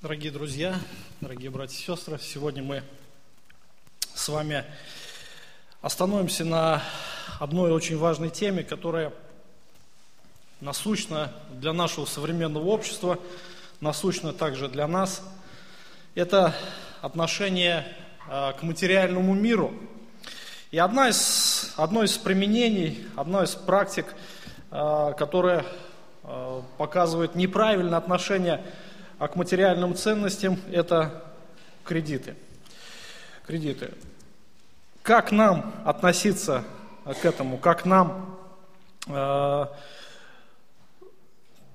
Дорогие друзья, дорогие братья и сестры, сегодня мы с вами остановимся на одной очень важной теме, которая насущна для нашего современного общества, насущна также для нас. Это отношение а, к материальному миру. И одна из, одно из применений, одна из практик, а, которая а, показывает неправильное отношение а к материальным ценностям это кредиты. Кредиты. Как нам относиться к этому? Как нам э,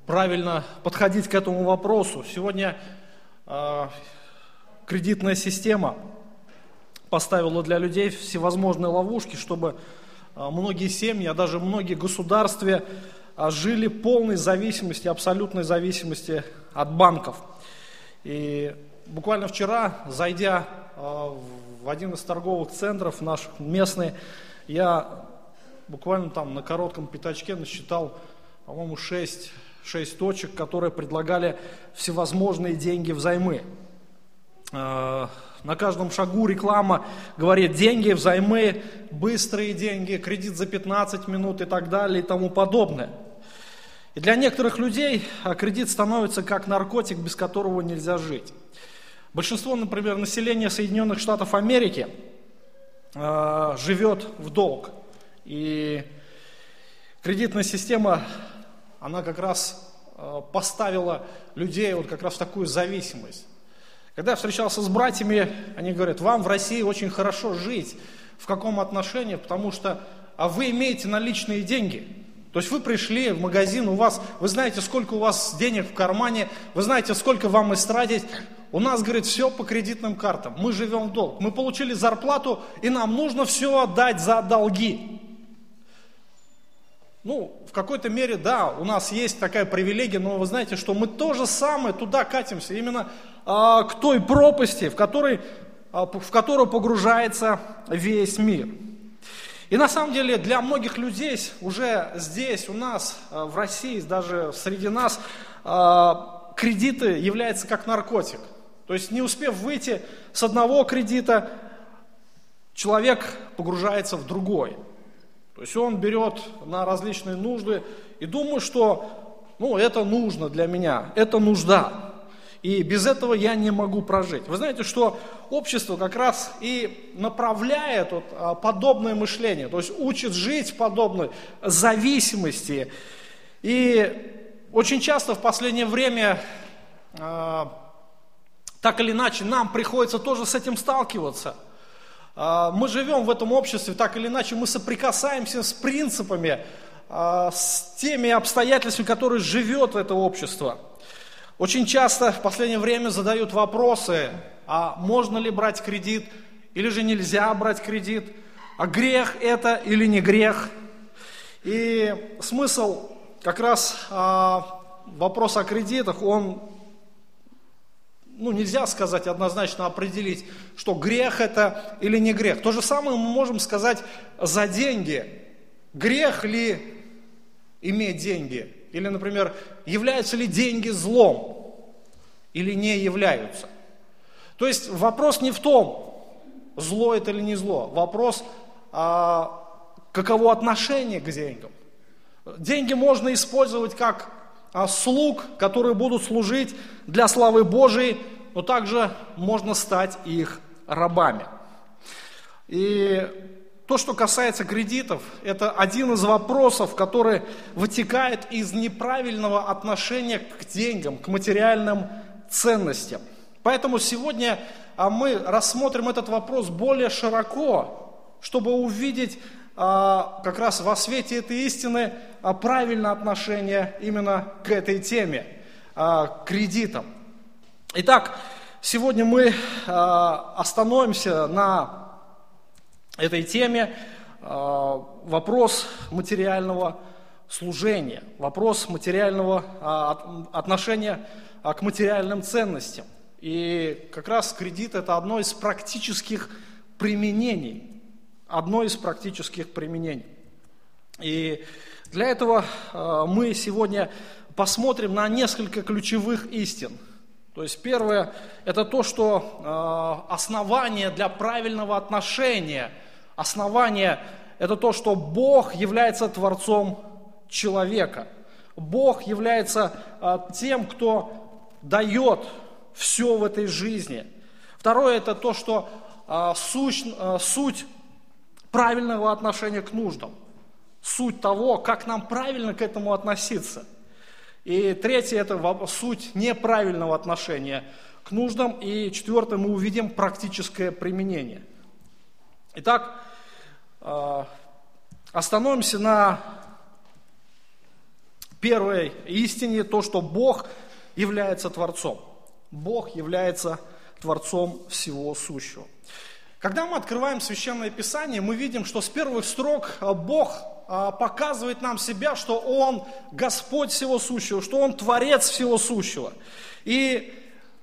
правильно подходить к этому вопросу? Сегодня э, кредитная система поставила для людей всевозможные ловушки, чтобы э, многие семьи, а даже многие государства а жили полной зависимости, абсолютной зависимости от банков. И буквально вчера, зайдя а, в один из торговых центров наших местный, я буквально там на коротком пятачке насчитал, по-моему, 6, 6 точек, которые предлагали всевозможные деньги взаймы. А, на каждом шагу реклама говорит деньги взаймы, быстрые деньги, кредит за 15 минут и так далее и тому подобное. И для некоторых людей а, кредит становится как наркотик, без которого нельзя жить. Большинство, например, населения Соединенных Штатов Америки э, живет в долг. И кредитная система, она как раз э, поставила людей вот как раз в такую зависимость. Когда я встречался с братьями, они говорят, вам в России очень хорошо жить. В каком отношении? Потому что а вы имеете наличные деньги. То есть вы пришли в магазин, у вас, вы знаете, сколько у вас денег в кармане, вы знаете, сколько вам истратить. У нас, говорит, все по кредитным картам. Мы живем в долг. Мы получили зарплату, и нам нужно все отдать за долги. Ну, в какой-то мере, да, у нас есть такая привилегия, но вы знаете, что мы то же самое туда катимся, именно а, к той пропасти, в, которой, а, в которую погружается весь мир. И на самом деле для многих людей уже здесь, у нас, э, в России, даже среди нас, э, кредиты являются как наркотик. То есть не успев выйти с одного кредита, человек погружается в другой. То есть он берет на различные нужды и думает, что ну, это нужно для меня, это нужда. И без этого я не могу прожить. Вы знаете, что общество как раз и направляет вот а, подобное мышление, то есть учит жить в подобной зависимости. И очень часто в последнее время а, так или иначе нам приходится тоже с этим сталкиваться. А, мы живем в этом обществе, так или иначе мы соприкасаемся с принципами, с теми обстоятельствами, которые живет это общество. Очень часто в последнее время задают вопросы, а можно ли брать кредит, или же нельзя брать кредит, а грех это или не грех. И смысл как раз а, вопрос о кредитах, он, ну нельзя сказать однозначно определить, что грех это или не грех. То же самое мы можем сказать за деньги. Грех ли иметь деньги? Или, например, являются ли деньги злом или не являются? То есть вопрос не в том, зло это или не зло. Вопрос, а, каково отношение к деньгам. Деньги можно использовать как а, слуг, которые будут служить для славы Божией, но также можно стать их рабами. И то, что касается кредитов, это один из вопросов, который вытекает из неправильного отношения к деньгам, к материальным ценностям. Поэтому сегодня а, мы рассмотрим этот вопрос более широко, чтобы увидеть а, как раз во свете этой истины а, правильное отношение именно к этой теме, к кредитам. Итак, сегодня мы остановимся на этой теме а, вопрос материального служения, вопрос материального а, отношения а, к материальным ценностям. И как раз кредит это одно из практических применений, одно из практических применений. И для этого мы сегодня посмотрим на несколько ключевых истин. То есть первое – это то, что э, основание для правильного отношения, основание – это то, что Бог является Творцом человека. Бог является э, тем, кто дает все в этой жизни. Второе – это то, что э, суть, э, суть правильного отношения к нуждам, суть того, как нам правильно к этому относиться. И третье – это суть неправильного отношения к нуждам. И четвертое – мы увидим практическое применение. Итак, э, остановимся на первой истине, то, что Бог является Творцом. Бог является Творцом всего сущего. Когда мы открываем Священное Писание, мы видим, что с первых строк а, Бог а, показывает нам себя, что Он Господь всего сущего, что Он Творец всего сущего. И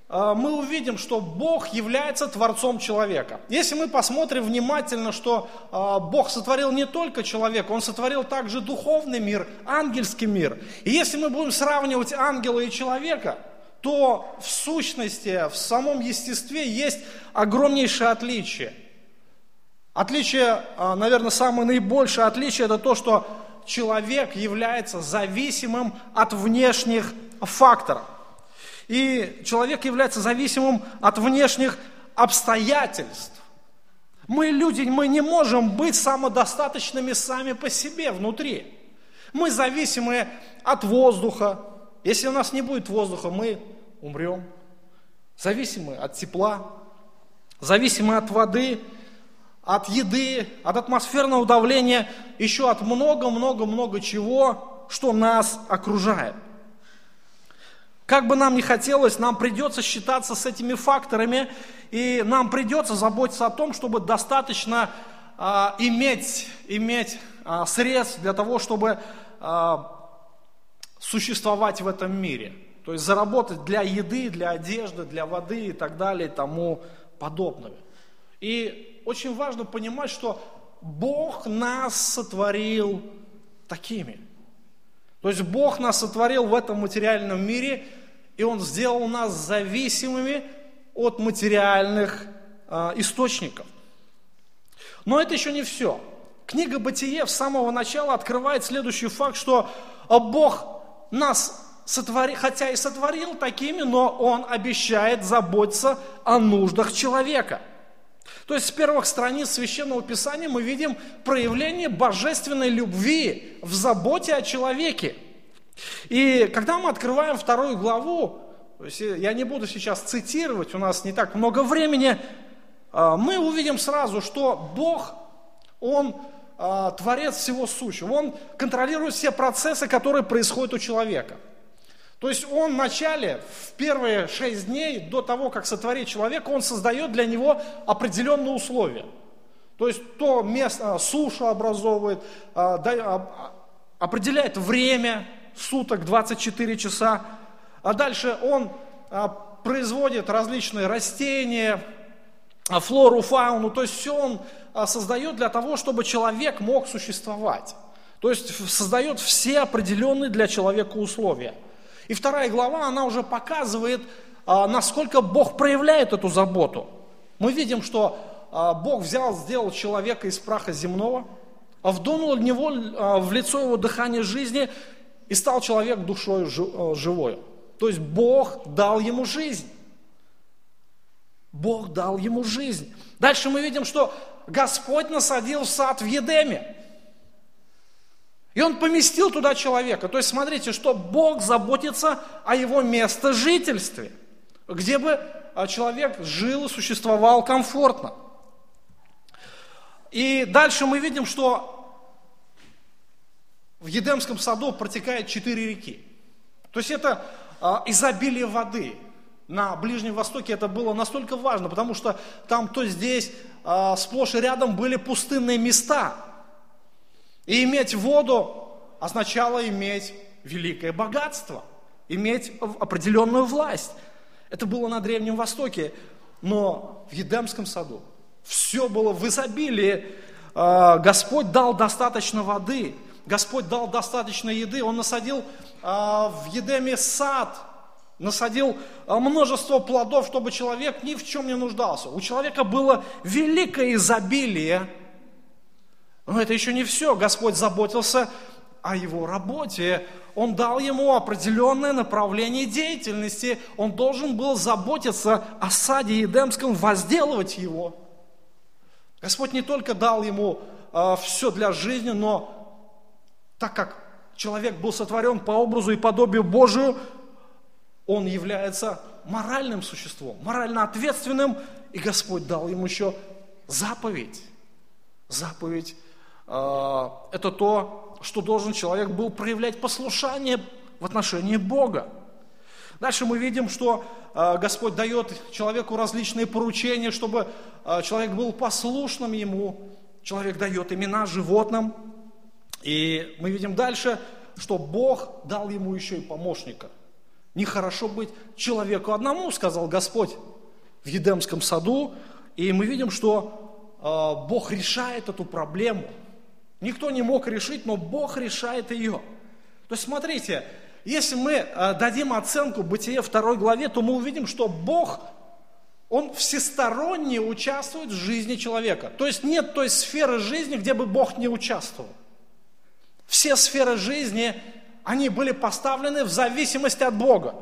а, мы увидим, что Бог является Творцом человека. Если мы посмотрим внимательно, что Бог сотворил не только человека, Он сотворил также духовный мир, ангельский мир. И если мы будем сравнивать ангела и человека – то в сущности, в самом естестве есть огромнейшее отличие. Отличие, а, наверное, самое наибольшее отличие, это то, что человек является зависимым от внешних факторов. И человек является зависимым от внешних обстоятельств. Мы люди, мы не можем быть самодостаточными сами по себе внутри. Мы зависимы от воздуха, если у нас не будет воздуха, мы умрем. Зависимы от тепла, зависимы от воды, от еды, от атмосферного давления, еще от много-много-много чего, что нас окружает. Как бы нам ни хотелось, нам придется считаться с этими факторами, и нам придется заботиться о том, чтобы достаточно а, иметь, иметь а, средств для того, чтобы а, существовать в этом мире. То есть заработать для еды, для одежды, для воды и так далее и тому подобное. И очень важно понимать, что Бог нас сотворил такими. То есть Бог нас сотворил в этом материальном мире, и Он сделал нас зависимыми от материальных э, источников. Но это еще не все. Книга Бытие с самого начала открывает следующий факт, что Бог нас сотвори, хотя и сотворил такими, но Он обещает заботиться о нуждах человека. То есть с первых страниц Священного Писания мы видим проявление божественной любви в заботе о человеке. И когда мы открываем вторую главу, то есть я не буду сейчас цитировать, у нас не так много времени, а, мы увидим сразу, что Бог, Он а, творец всего сущего. Он контролирует все процессы, которые происходят у человека. То есть он вначале, в первые шесть дней до того, как сотворить человека, он создает для него определенные условия. То есть то место, а, суша образовывает, а, определяет время суток, 24 часа. А дальше он производит различные растения, флору, фауну, то есть все он а, создает для того, чтобы человек мог существовать. То есть создает все определенные для человека условия. И вторая глава, она уже показывает, а, насколько Бог проявляет эту заботу. Мы видим, что а, Бог взял, сделал человека из праха земного, вдунул в него, в лицо его дыхание жизни, и стал человек душой живой. То есть Бог дал ему жизнь. Бог дал ему жизнь. Дальше мы видим, что Господь насадил сад в Едеме. И он поместил туда человека. То есть смотрите, что Бог заботится о его местожительстве, где бы а, человек жил и существовал комфортно. И дальше мы видим, что в Едемском саду протекает четыре реки. То есть это а, изобилие воды на Ближнем Востоке это было настолько важно, потому что там то здесь э, сплошь и рядом были пустынные места. И иметь воду означало иметь великое богатство, иметь определенную власть. Это было на Древнем Востоке, но в Едемском саду все было в изобилии. Э, Господь дал достаточно воды, Господь дал достаточно еды, Он насадил э, в Едеме сад – насадил а, множество плодов, чтобы человек ни в чем не нуждался. У человека было великое изобилие, но это еще не все. Господь заботился о его работе. Он дал ему определенное направление деятельности. Он должен был заботиться о саде Едемском, возделывать его. Господь не только дал ему э, все для жизни, но так как человек был сотворен по образу и подобию Божию, он является моральным существом, морально ответственным, и Господь дал ему еще заповедь. Заповедь это то, что должен человек был проявлять послушание в отношении Бога. Дальше мы видим, что э, Господь дает человеку различные поручения, чтобы э, человек был послушным ему. Человек дает имена животным. И мы видим дальше, что Бог дал ему еще и помощника – Нехорошо быть человеку одному, сказал Господь в Едемском саду. И мы видим, что Бог решает эту проблему. Никто не мог решить, но Бог решает ее. То есть смотрите, если мы э, дадим оценку Бытие второй главе, то мы увидим, что Бог, Он всесторонне участвует в жизни человека. То есть нет той сферы жизни, где бы Бог не участвовал. Все сферы жизни они были поставлены в зависимости от Бога.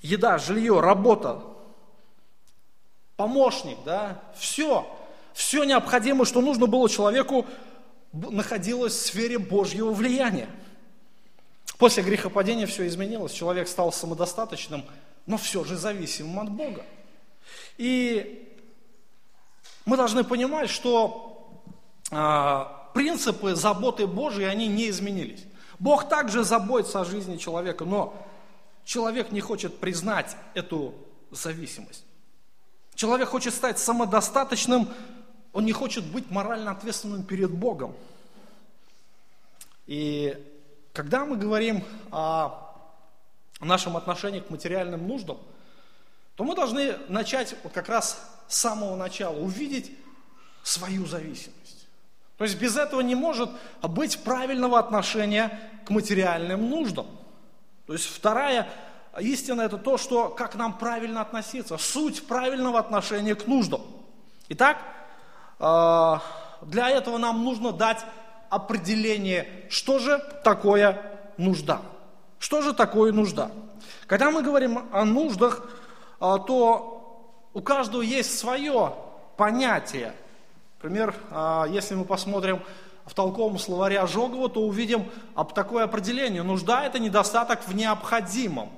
Еда, жилье, работа, помощник, да, все, все необходимое, что нужно было человеку, находилось в сфере Божьего влияния. После грехопадения все изменилось, человек стал самодостаточным, но все же зависимым от Бога. И мы должны понимать, что а, принципы заботы Божьей, они не изменились. Бог также заботится о жизни человека, но человек не хочет признать эту зависимость. Человек хочет стать самодостаточным, он не хочет быть морально ответственным перед Богом. И когда мы говорим о нашем отношении к материальным нуждам, то мы должны начать вот как раз с самого начала, увидеть свою зависимость. То есть без этого не может быть правильного отношения к материальным нуждам. То есть вторая истина это то, что как нам правильно относиться, суть правильного отношения к нуждам. Итак, для этого нам нужно дать определение, что же такое нужда. Что же такое нужда? Когда мы говорим о нуждах, э, то у каждого есть свое понятие Например, а, если мы посмотрим в толковом словаре Ожогова, то увидим такое определение. Нужда – это недостаток в необходимом.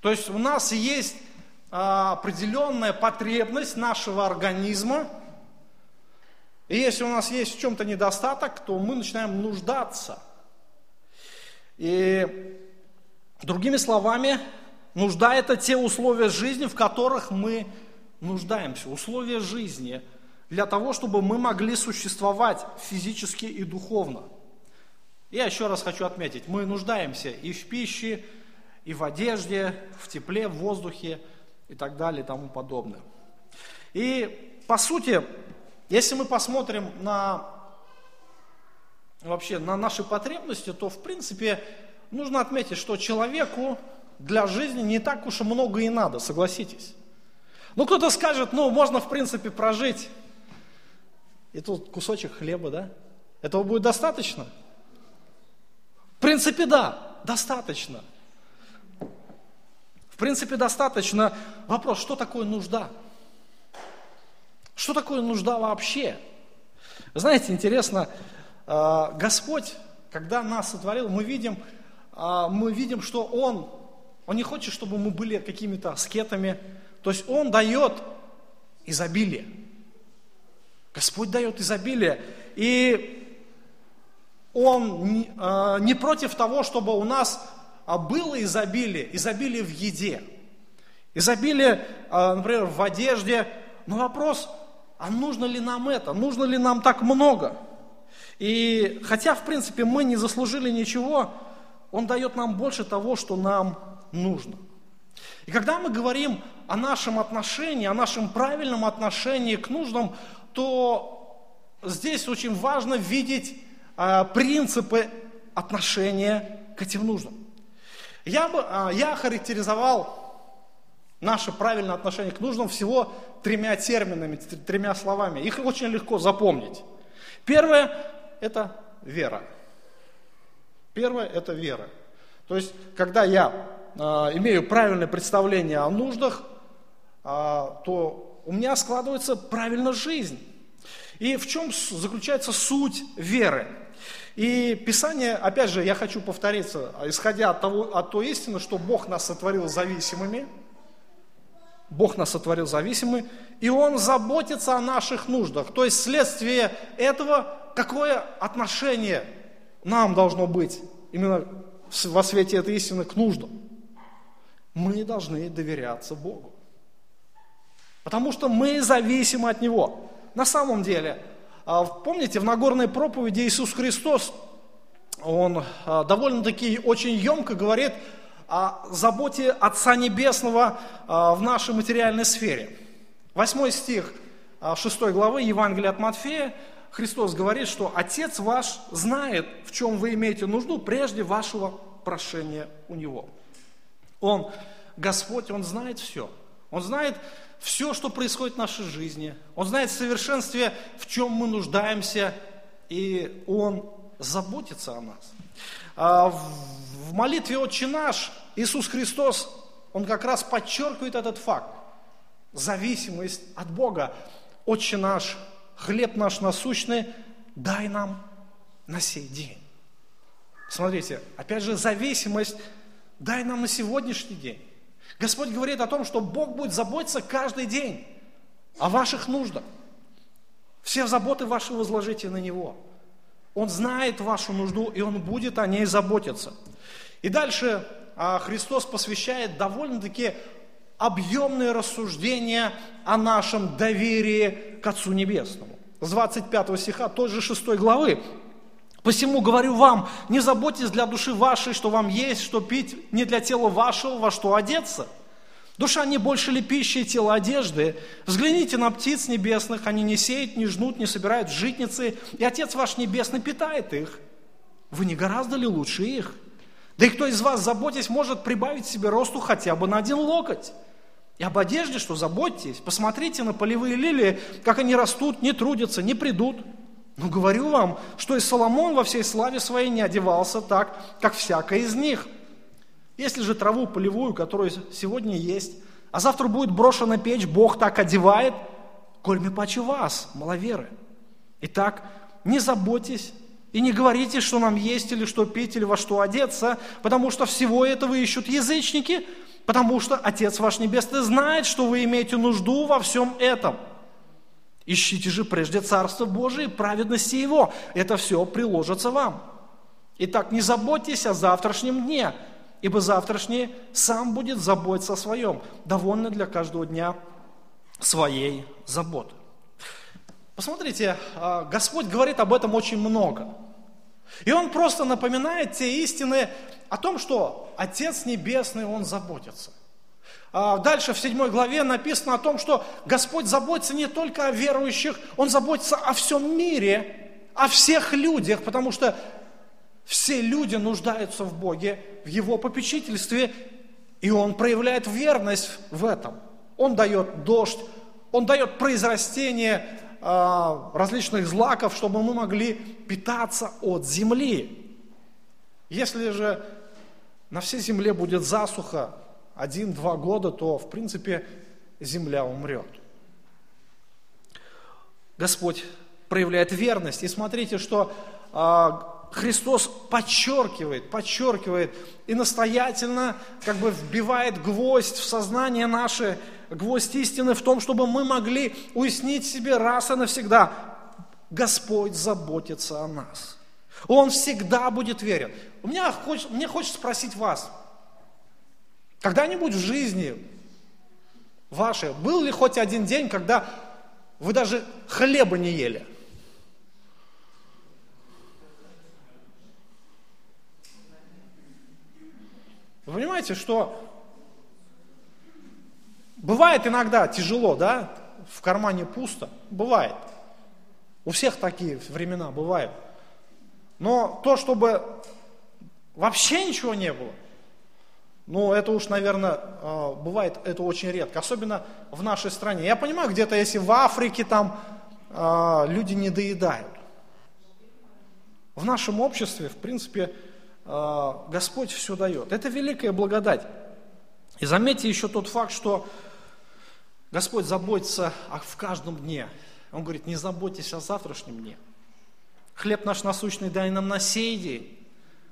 То есть у нас есть а, определенная потребность нашего организма, и если у нас есть в чем-то недостаток, то мы начинаем нуждаться. И другими словами, нужда – это те условия жизни, в которых мы нуждаемся. Условия жизни – для того, чтобы мы могли существовать физически и духовно. Я еще раз хочу отметить, мы нуждаемся и в пище, и в одежде, в тепле, в воздухе и так далее и тому подобное. И по сути, если мы посмотрим на вообще на наши потребности, то в принципе нужно отметить, что человеку для жизни не так уж и много и надо, согласитесь. Ну кто-то скажет, ну можно в принципе прожить и тут кусочек хлеба, да? Этого будет достаточно? В принципе, да, достаточно. В принципе, достаточно. Вопрос, что такое нужда? Что такое нужда вообще? знаете, интересно, а, Господь, когда нас сотворил, мы видим, а, мы видим, что Он, Он не хочет, чтобы мы были какими-то аскетами. То есть Он дает изобилие. Господь дает изобилие. И Он а, не против того, чтобы у нас а, было изобилие, изобилие в еде, изобилие, а, например, в одежде. Но вопрос, а нужно ли нам это? Нужно ли нам так много? И хотя, в принципе, мы не заслужили ничего, Он дает нам больше того, что нам нужно. И когда мы говорим о нашем отношении, о нашем правильном отношении к нуждам, то здесь очень важно видеть а, принципы отношения к этим нуждам. Я бы, а, я характеризовал наше правильное отношение к нуждам всего тремя терминами, тремя словами. Их очень легко запомнить. Первое – это вера. Первое – это вера. То есть, когда я э, имею правильное представление о нуждах, э, то у меня складывается правильно жизнь. И в чем заключается суть веры? И Писание, опять же, я хочу повториться, исходя от, того, от той истины, что Бог нас сотворил зависимыми, Бог нас сотворил зависимыми, и Он заботится о наших нуждах. То есть следствие этого, какое отношение нам должно быть именно во свете этой истины к нуждам. Мы должны доверяться Богу. Потому что мы зависимы от Него. На самом деле, а, помните, в Нагорной проповеди Иисус Христос, Он а, довольно-таки очень емко говорит о заботе Отца Небесного а, в нашей материальной сфере. Восьмой стих 6 главы Евангелия от Матфея, Христос говорит, что Отец ваш знает, в чем вы имеете нужду, прежде вашего прошения у Него. Он, Господь, Он знает все. Он знает все, что происходит в нашей жизни. Он знает в совершенстве, в чем мы нуждаемся, и Он заботится о нас. В молитве «Отче наш» Иисус Христос, Он как раз подчеркивает этот факт. Зависимость от Бога. «Отче наш, хлеб наш насущный, дай нам на сей день». Смотрите, опять же, зависимость дай нам на сегодняшний день. Господь говорит о том, что Бог будет заботиться каждый день о ваших нуждах. Все заботы ваши возложите на Него. Он знает вашу нужду, и Он будет о ней заботиться. И дальше а, Христос посвящает довольно-таки объемные рассуждения о нашем доверии к Отцу Небесному. С 25 стиха той же 6 главы Посему говорю вам, не заботьтесь для души вашей, что вам есть, что пить, не для тела вашего, во что одеться. Душа не больше ли пищи и тело одежды? Взгляните на птиц небесных, они не сеют, не жнут, не собирают житницы, и Отец ваш Небесный питает их. Вы не гораздо ли лучше их? Да и кто из вас, заботясь, может прибавить себе росту хотя бы на один локоть? И об одежде, что заботьтесь, посмотрите на полевые лилии, как они растут, не трудятся, не придут. Но говорю вам, что и Соломон во всей славе своей не одевался так, как всякая из них. Если же траву полевую, которая сегодня есть, а завтра будет брошена печь, Бог так одевает, коль мы паче вас, маловеры. Итак, не заботьтесь и не говорите, что нам есть или что пить, или во что одеться, потому что всего этого ищут язычники, потому что Отец ваш Небесный знает, что вы имеете нужду во всем этом – Ищите же прежде Царство Божие и праведности Его. Это все приложится вам. Итак, не заботьтесь о завтрашнем дне, ибо завтрашний сам будет заботиться о своем. Довольно для каждого дня своей заботы. Посмотрите, а, Господь говорит об этом очень много. И Он просто напоминает те истины о том, что Отец Небесный, Он заботится. А, дальше в седьмой главе написано о том, что Господь заботится не только о верующих, Он заботится о всем мире, о всех людях, потому что все люди нуждаются в Боге, в Его попечительстве, и Он проявляет верность в этом. Он дает дождь, Он дает произрастение а, различных злаков, чтобы мы могли питаться от земли. Если же на всей земле будет засуха, один-два года, то, в принципе, земля умрет. Господь проявляет верность. И смотрите, что а, Христос подчеркивает, подчеркивает и настоятельно как бы вбивает гвоздь в сознание наше, гвоздь истины в том, чтобы мы могли уяснить себе раз и навсегда, Господь заботится о нас. Он всегда будет верен. У меня хочет, мне хочется спросить вас, когда-нибудь в жизни вашей был ли хоть один день, когда вы даже хлеба не ели? Вы понимаете, что бывает иногда тяжело, да? В кармане пусто. Бывает. У всех такие времена бывают. Но то, чтобы Вообще ничего не было. Ну, это уж, наверное, а, бывает это очень редко, особенно в нашей стране. Я понимаю, где-то если в Африке там а, люди не доедают. В нашем обществе, в принципе, Господь все дает. Это великая благодать. И заметьте еще тот факт, что Господь заботится в каждом дне. Он говорит, не заботьтесь о завтрашнем дне. Хлеб наш насущный дай нам на сей день.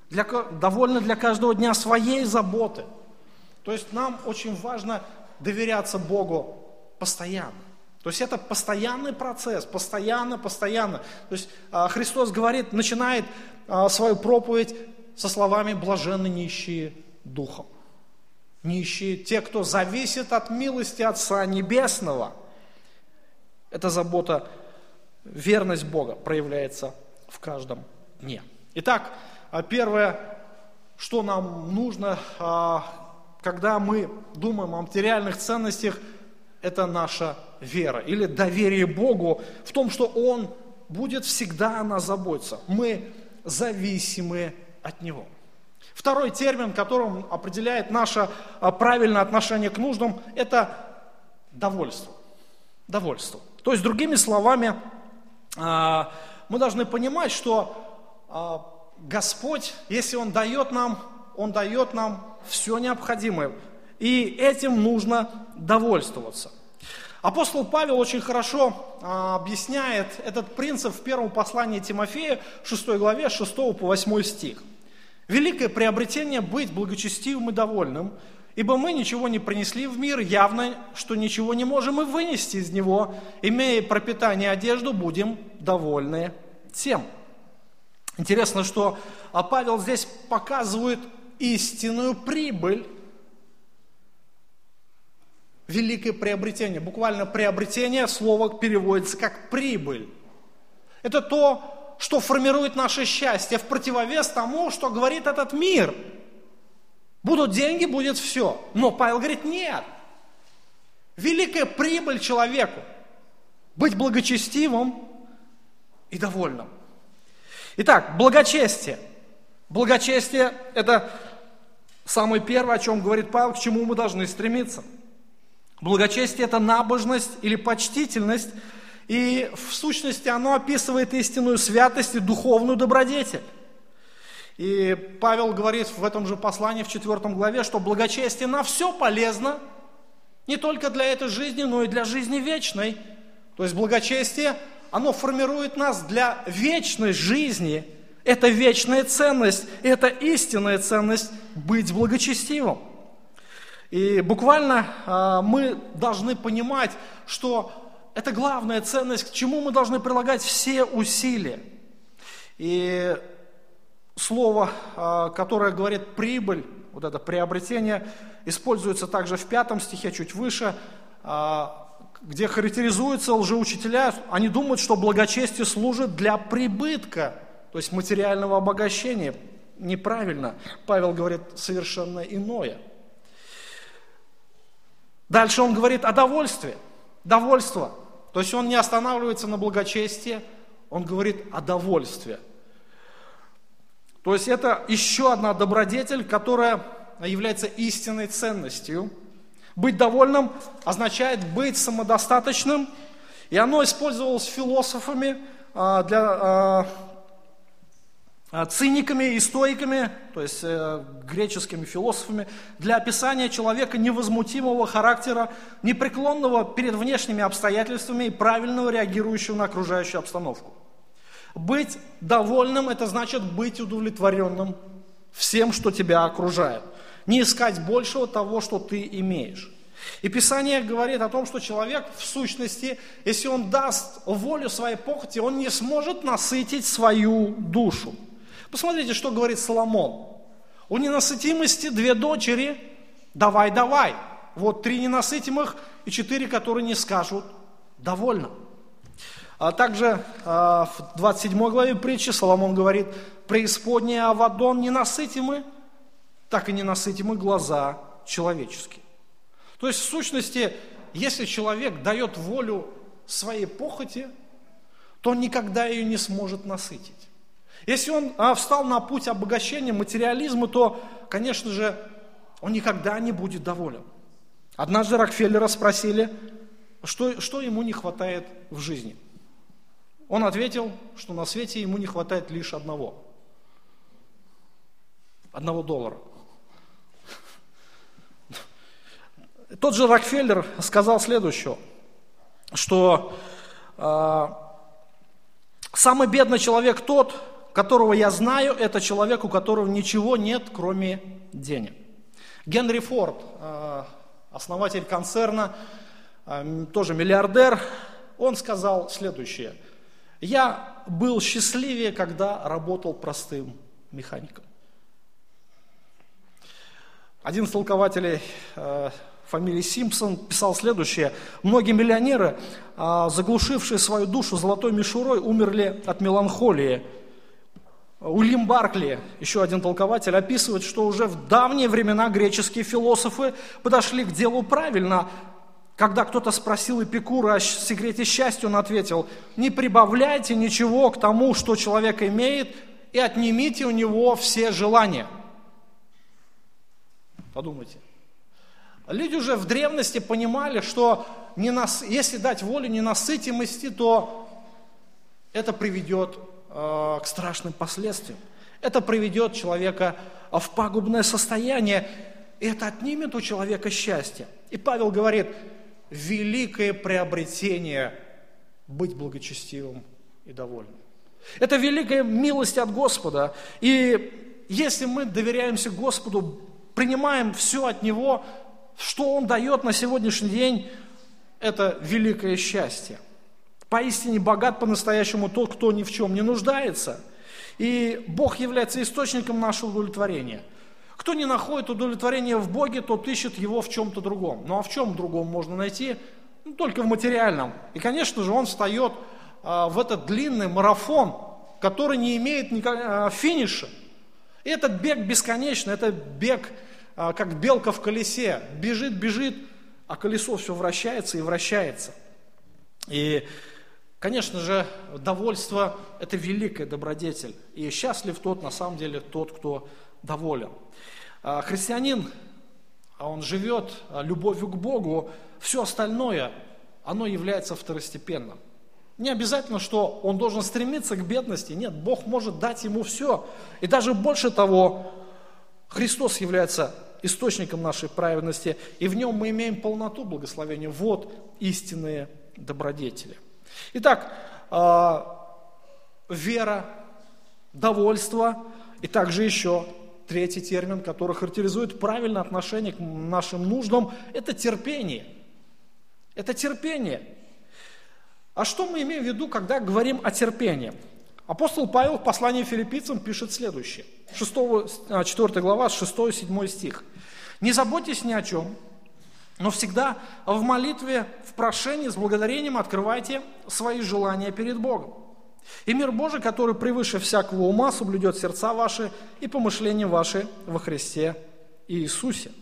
Для, довольно для каждого дня своей заботы. То есть нам очень важно доверяться Богу постоянно. То есть это постоянный процесс, постоянно, постоянно. То есть а, Христос говорит, начинает а, свою проповедь со словами «блаженны нищие духом». Нищие, те, кто зависит от милости Отца Небесного. Эта забота, верность Бога проявляется в каждом дне. Итак, а первое, что нам нужно, когда мы думаем о материальных ценностях – это наша вера или доверие Богу в том, что Он будет всегда о нас заботиться. Мы зависимы от Него. Второй термин, которым определяет наше а, правильное отношение к нуждам, это довольство. Довольство. То есть, другими словами, а, мы должны понимать, что а, Господь, если Он дает нам, Он дает нам все необходимое. И этим нужно довольствоваться. Апостол Павел очень хорошо объясняет этот принцип в первом послании Тимофея, 6 главе, 6 по 8 стих. «Великое приобретение быть благочестивым и довольным, ибо мы ничего не принесли в мир, явно, что ничего не можем и вынести из него, имея пропитание и одежду, будем довольны тем». Интересно, что а, Павел здесь показывает истинную прибыль великое приобретение. Буквально приобретение, слово переводится как прибыль. Это то, что формирует наше счастье в противовес тому, что говорит этот мир. Будут деньги, будет все. Но Павел говорит, нет. Великая прибыль человеку. Быть благочестивым и довольным. Итак, благочестие. Благочестие – это самое первое, о чем говорит Павел, к чему мы должны стремиться – Благочестие – это набожность или почтительность, и в сущности оно описывает истинную святость и духовную добродетель. И Павел говорит в этом же послании, в 4 главе, что благочестие на все полезно, не только для этой жизни, но и для жизни вечной. То есть благочестие, оно формирует нас для вечной жизни. Это вечная ценность, это истинная ценность быть благочестивым. И буквально а, мы должны понимать, что это главная ценность, к чему мы должны прилагать все усилия. И слово, а, которое говорит прибыль, вот это приобретение, используется также в пятом стихе, чуть выше, а, где характеризуются лжеучителя, они думают, что благочестие служит для прибытка, то есть материального обогащения. Неправильно. Павел говорит совершенно иное – Дальше он говорит о довольстве. Довольство. То есть он не останавливается на благочестии, он говорит о довольстве. То есть это еще одна добродетель, которая является истинной ценностью. Быть довольным означает быть самодостаточным, и оно использовалось философами а, для а, циниками и стоиками, то есть э, греческими философами, для описания человека невозмутимого характера, непреклонного перед внешними обстоятельствами и правильного реагирующего на окружающую обстановку. Быть довольным – это значит быть удовлетворенным всем, что тебя окружает. Не искать большего того, что ты имеешь. И Писание говорит о том, что человек в сущности, если он даст волю своей похоти, он не сможет насытить свою душу. Посмотрите, что говорит Соломон. У ненасытимости две дочери, давай, давай. Вот три ненасытимых и четыре, которые не скажут, довольно. А также а, в 27 главе притчи Соломон говорит, преисподняя Авадон ненасытимы, так и ненасытимы глаза человеческие. То есть в сущности, если человек дает волю своей похоти, то он никогда ее не сможет насытить. Если он а, встал на путь обогащения материализма, то, конечно же, он никогда не будет доволен. Однажды Рокфеллера спросили, что, что ему не хватает в жизни. Он ответил, что на свете ему не хватает лишь одного. Одного доллара. Тот же Рокфеллер сказал следующее, что э, самый бедный человек тот, которого я знаю, это человек, у которого ничего нет, кроме денег. Генри Форд, э, основатель концерна, э, тоже миллиардер, он сказал следующее. Я был счастливее, когда работал простым механиком. Один из толкователей э, фамилии Симпсон писал следующее. Многие миллионеры, заглушившие свою душу золотой мишурой, умерли от меланхолии – Уильям Баркли, еще один толкователь, описывает, что уже в давние времена греческие философы подошли к делу правильно. Когда кто-то спросил Эпикура о секрете счастья, он ответил, не прибавляйте ничего к тому, что человек имеет, и отнимите у него все желания. Подумайте. Люди уже в древности понимали, что не нас, если дать волю ненасытимости, то это приведет к страшным последствиям. Это приведет человека в пагубное состояние, и это отнимет у человека счастье. И Павел говорит, великое приобретение быть благочестивым и довольным. Это великая милость от Господа. И если мы доверяемся Господу, принимаем все от Него, что Он дает на сегодняшний день, это великое счастье. Поистине богат по-настоящему тот, кто ни в чем не нуждается. И Бог является источником нашего удовлетворения. Кто не находит удовлетворения в Боге, тот ищет его в чем-то другом. Ну а в чем другом можно найти? Ну, только в материальном. И, конечно же, он встает а, в этот длинный марафон, который не имеет никак, а, финиша. И этот бег бесконечный, это бег, а, как белка в колесе. Бежит, бежит, а колесо все вращается и вращается. И Конечно же, довольство – это великая добродетель. И счастлив тот, на самом деле, тот, кто доволен. А христианин, а он живет а, любовью к Богу, все остальное, оно является второстепенным. Не обязательно, что он должен стремиться к бедности. Нет, Бог может дать ему все. И даже больше того, Христос является источником нашей праведности, и в нем мы имеем полноту благословения. Вот истинные добродетели. Итак, а, вера, довольство и также еще третий термин, который характеризует правильное отношение к нашим нуждам, это терпение. Это терпение. А что мы имеем в виду, когда говорим о терпении? Апостол Павел в послании филиппийцам пишет следующее. 6, 4 глава, 6-7 стих. «Не заботьтесь ни о чем, но всегда в молитве, в прошении, с благодарением открывайте свои желания перед Богом. И мир Божий, который превыше всякого ума, соблюдет сердца ваши и помышления ваши во Христе Иисусе.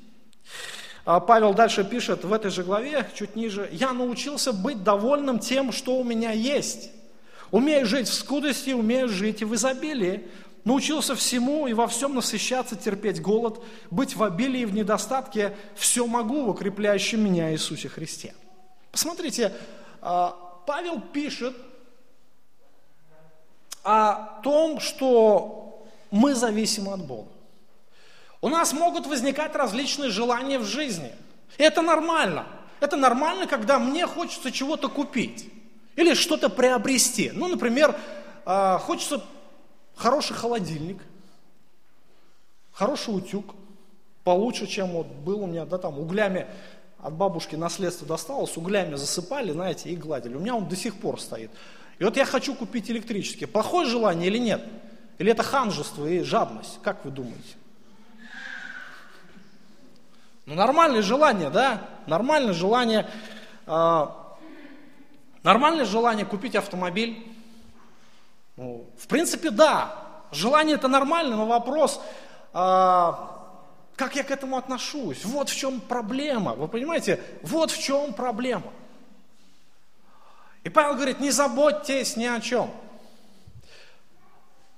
А Павел дальше пишет в этой же главе, чуть ниже, «Я научился быть довольным тем, что у меня есть. Умею жить в скудости, умею жить и в изобилии. Научился всему и во всем насыщаться, терпеть голод, быть в обилии и в недостатке. Все могу в укрепляющем меня Иисусе Христе. Посмотрите, а, Павел пишет о том, что мы зависимы от Бога. У нас могут возникать различные желания в жизни. И это нормально. Это нормально, когда мне хочется чего-то купить или что-то приобрести. Ну, например, а, хочется хороший холодильник, хороший утюг, получше, чем вот был у меня, да, там, углями от бабушки наследство досталось, углями засыпали, знаете, и гладили. У меня он до сих пор стоит. И вот я хочу купить электрический. Плохое желание или нет? Или это ханжество и жадность? Как вы думаете? Ну, нормальное желание, да? Нормальное желание, э, нормальное желание купить автомобиль, ну, в принципе, да, желание это нормально, но вопрос, а, как я к этому отношусь? Вот в чем проблема. Вы понимаете, вот в чем проблема. И Павел говорит, не заботьтесь ни о чем.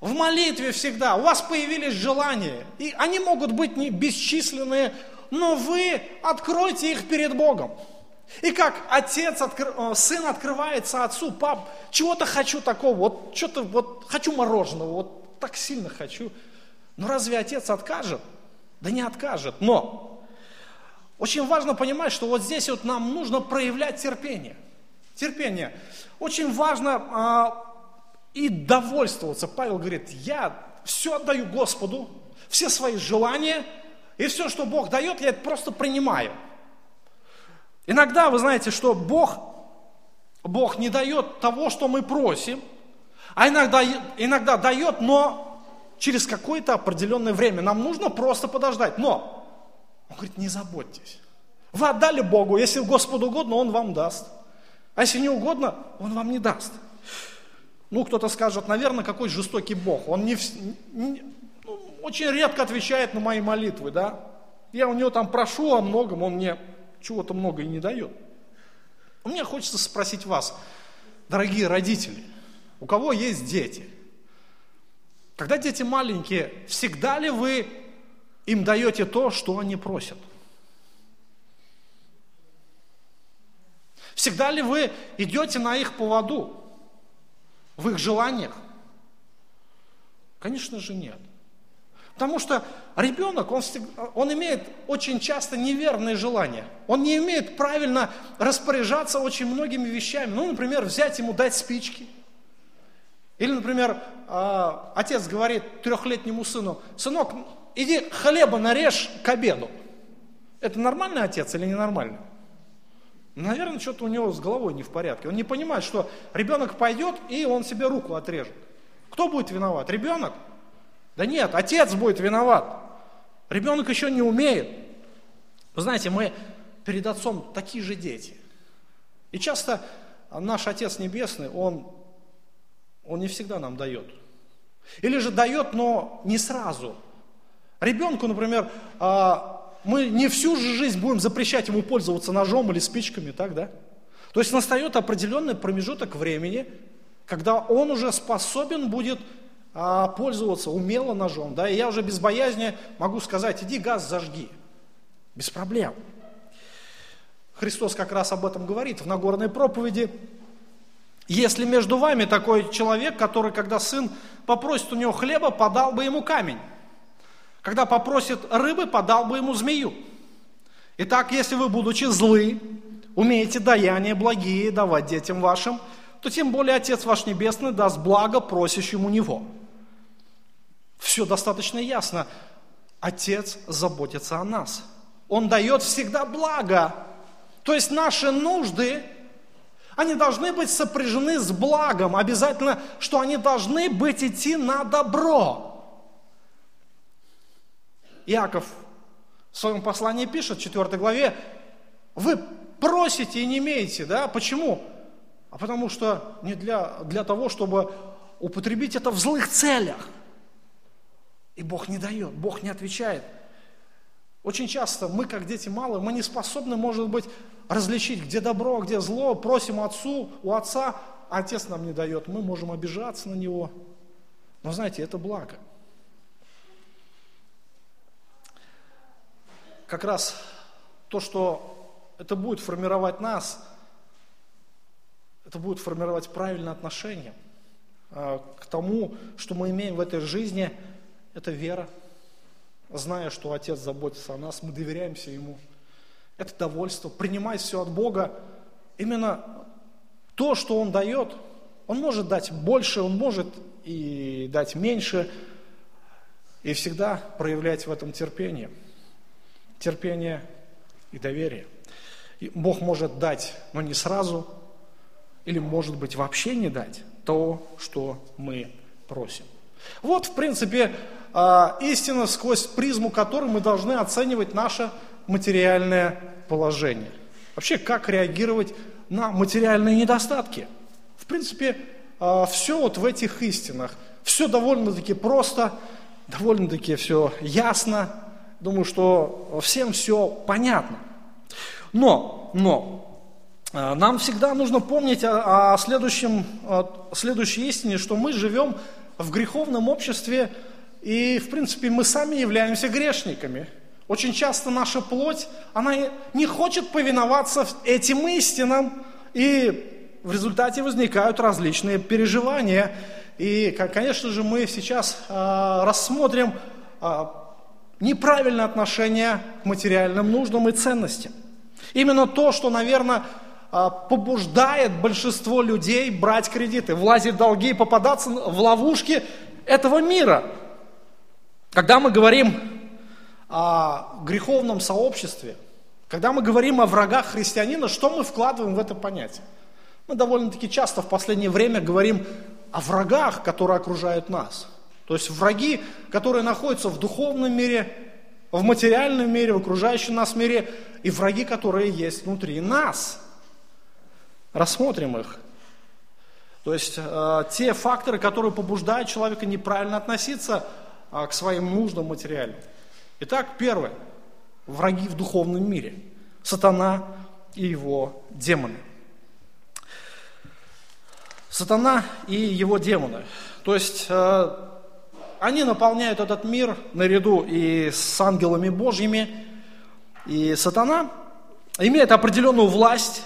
в молитве всегда, у вас появились желания, и они могут быть бесчисленные, но вы откройте их перед Богом. И как отец, откр... Э, сын открывается отцу, пап, чего-то хочу такого, вот что-то вот хочу мороженого, вот так сильно хочу. Но разве отец откажет? Да не откажет. Но очень важно понимать, что вот здесь вот нам нужно проявлять терпение. Терпение. Очень важно а, и довольствоваться. Павел говорит, я все отдаю Господу, все свои желания, и все, что Бог дает, я это просто принимаю. Иногда вы знаете, что Бог, Бог не дает того, что мы просим, а иногда, иногда дает, но через какое-то определенное время. Нам нужно просто подождать. Но, он говорит, не заботьтесь. Вы отдали Богу, если Господу угодно, Он вам даст. А если не угодно, Он вам не даст. Ну, кто-то скажет, наверное, какой жестокий Бог. Он не, не ну, очень редко отвечает на мои молитвы, да. Я у него там прошу о многом, он мне чего-то много и не дает. Мне хочется спросить вас, дорогие родители, у кого есть дети? Когда дети маленькие, всегда ли вы им даете то, что они просят? Всегда ли вы идете на их поводу? в их желаниях? Конечно же нет. Потому что ребенок, он, он имеет очень часто неверные желания. Он не умеет правильно распоряжаться очень многими вещами. Ну, например, взять ему, дать спички. Или, например, а, отец говорит трехлетнему сыну, сынок, иди хлеба нарежь к обеду. Это нормальный отец или ненормальный? Наверное, что-то у него с головой не в порядке. Он не понимает, что ребенок пойдет и он себе руку отрежет. Кто будет виноват? Ребенок? Да нет, отец будет виноват. Ребенок еще не умеет. Вы знаете, мы перед отцом такие же дети. И часто наш Отец Небесный, он, он не всегда нам дает. Или же дает, но не сразу. Ребенку, например, а, мы не всю жизнь будем запрещать ему пользоваться ножом или спичками, так, да? То есть настает определенный промежуток времени, когда он уже способен будет а, пользоваться умело ножом, да, и я уже без боязни могу сказать, иди газ зажги, без проблем. Христос как раз об этом говорит в Нагорной проповеди. Если между вами такой человек, который, когда сын попросит у него хлеба, подал бы ему камень. Когда попросит рыбы, подал бы ему змею. Итак, если вы, будучи злы, умеете даяния благие давать детям вашим, то тем более Отец ваш Небесный даст благо просящему Него. Все достаточно ясно. Отец заботится о нас. Он дает всегда благо. То есть наши нужды, они должны быть сопряжены с благом. Обязательно, что они должны быть идти на добро. Иаков в своем послании пишет, в 4 главе, вы просите и не имеете, да? Почему? А потому что не для, для того, чтобы употребить это в злых целях. И Бог не дает, Бог не отвечает. Очень часто мы, как дети малые, мы не способны, может быть, различить, где добро, а где зло. Просим отцу, у отца, а отец нам не дает. Мы можем обижаться на него. Но знаете, это благо. как раз то, что это будет формировать нас, это будет формировать правильное отношение а, к тому, что мы имеем в этой жизни, это вера. Зная, что Отец заботится о нас, мы доверяемся Ему. Это довольство, принимать все от Бога. Именно то, что Он дает, Он может дать больше, Он может и дать меньше, и всегда проявлять в этом терпение терпение и доверие. И Бог может дать, но не сразу, или, может быть, вообще не дать то, что мы просим. Вот, в принципе, истина, сквозь призму которой мы должны оценивать наше материальное положение. Вообще, как реагировать на материальные недостатки. В принципе, а, все вот в этих истинах. Все довольно-таки просто, довольно-таки все ясно, Думаю, что всем все понятно. Но, но, э, нам всегда нужно помнить о, о следующем, о следующей истине, что мы живем в греховном обществе, и, в принципе, мы сами являемся грешниками. Очень часто наша плоть, она не хочет повиноваться этим истинам, и в результате возникают различные переживания. И, конечно же, мы сейчас э, рассмотрим э, неправильное отношение к материальным нуждам и ценностям. Именно то, что, наверное, а, побуждает большинство людей брать кредиты, влазить в долги и попадаться в ловушки этого мира. Когда мы говорим о греховном сообществе, когда мы говорим о врагах христианина, что мы вкладываем в это понятие? Мы довольно-таки часто в последнее время говорим о врагах, которые окружают нас. То есть враги, которые находятся в духовном мире, в материальном мире, в окружающем нас мире, и враги, которые есть внутри нас – Рассмотрим их. То есть э, те факторы, которые побуждают человека неправильно относиться к своим нуждам материальным. Итак, первое. Враги в духовном мире. Сатана и его демоны. Сатана и его демоны. То есть э, они наполняют этот мир наряду и с ангелами Божьими. И сатана имеет определенную власть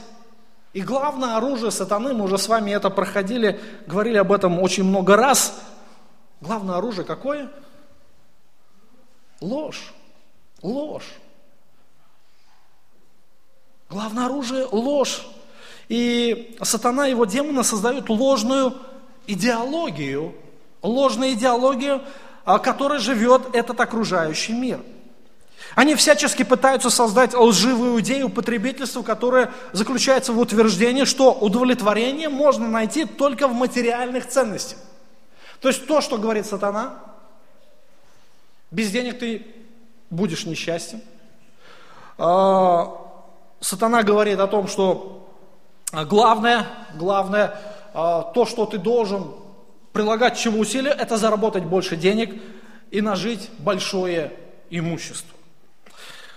и главное оружие сатаны, мы уже с вами это проходили, говорили об этом очень много раз. Главное оружие какое? Ложь. Ложь. Главное оружие – ложь. И сатана и его демоны создают ложную идеологию, ложную идеологию, а, которой живет этот окружающий мир – они всячески пытаются создать лживую идею потребительства, которая заключается в утверждении, что удовлетворение можно найти только в материальных ценностях. То есть то, что говорит сатана, без денег ты будешь несчастен. А, сатана говорит о том, что главное, главное, а, то, что ты должен прилагать чему усилия, это заработать больше денег и нажить большое имущество.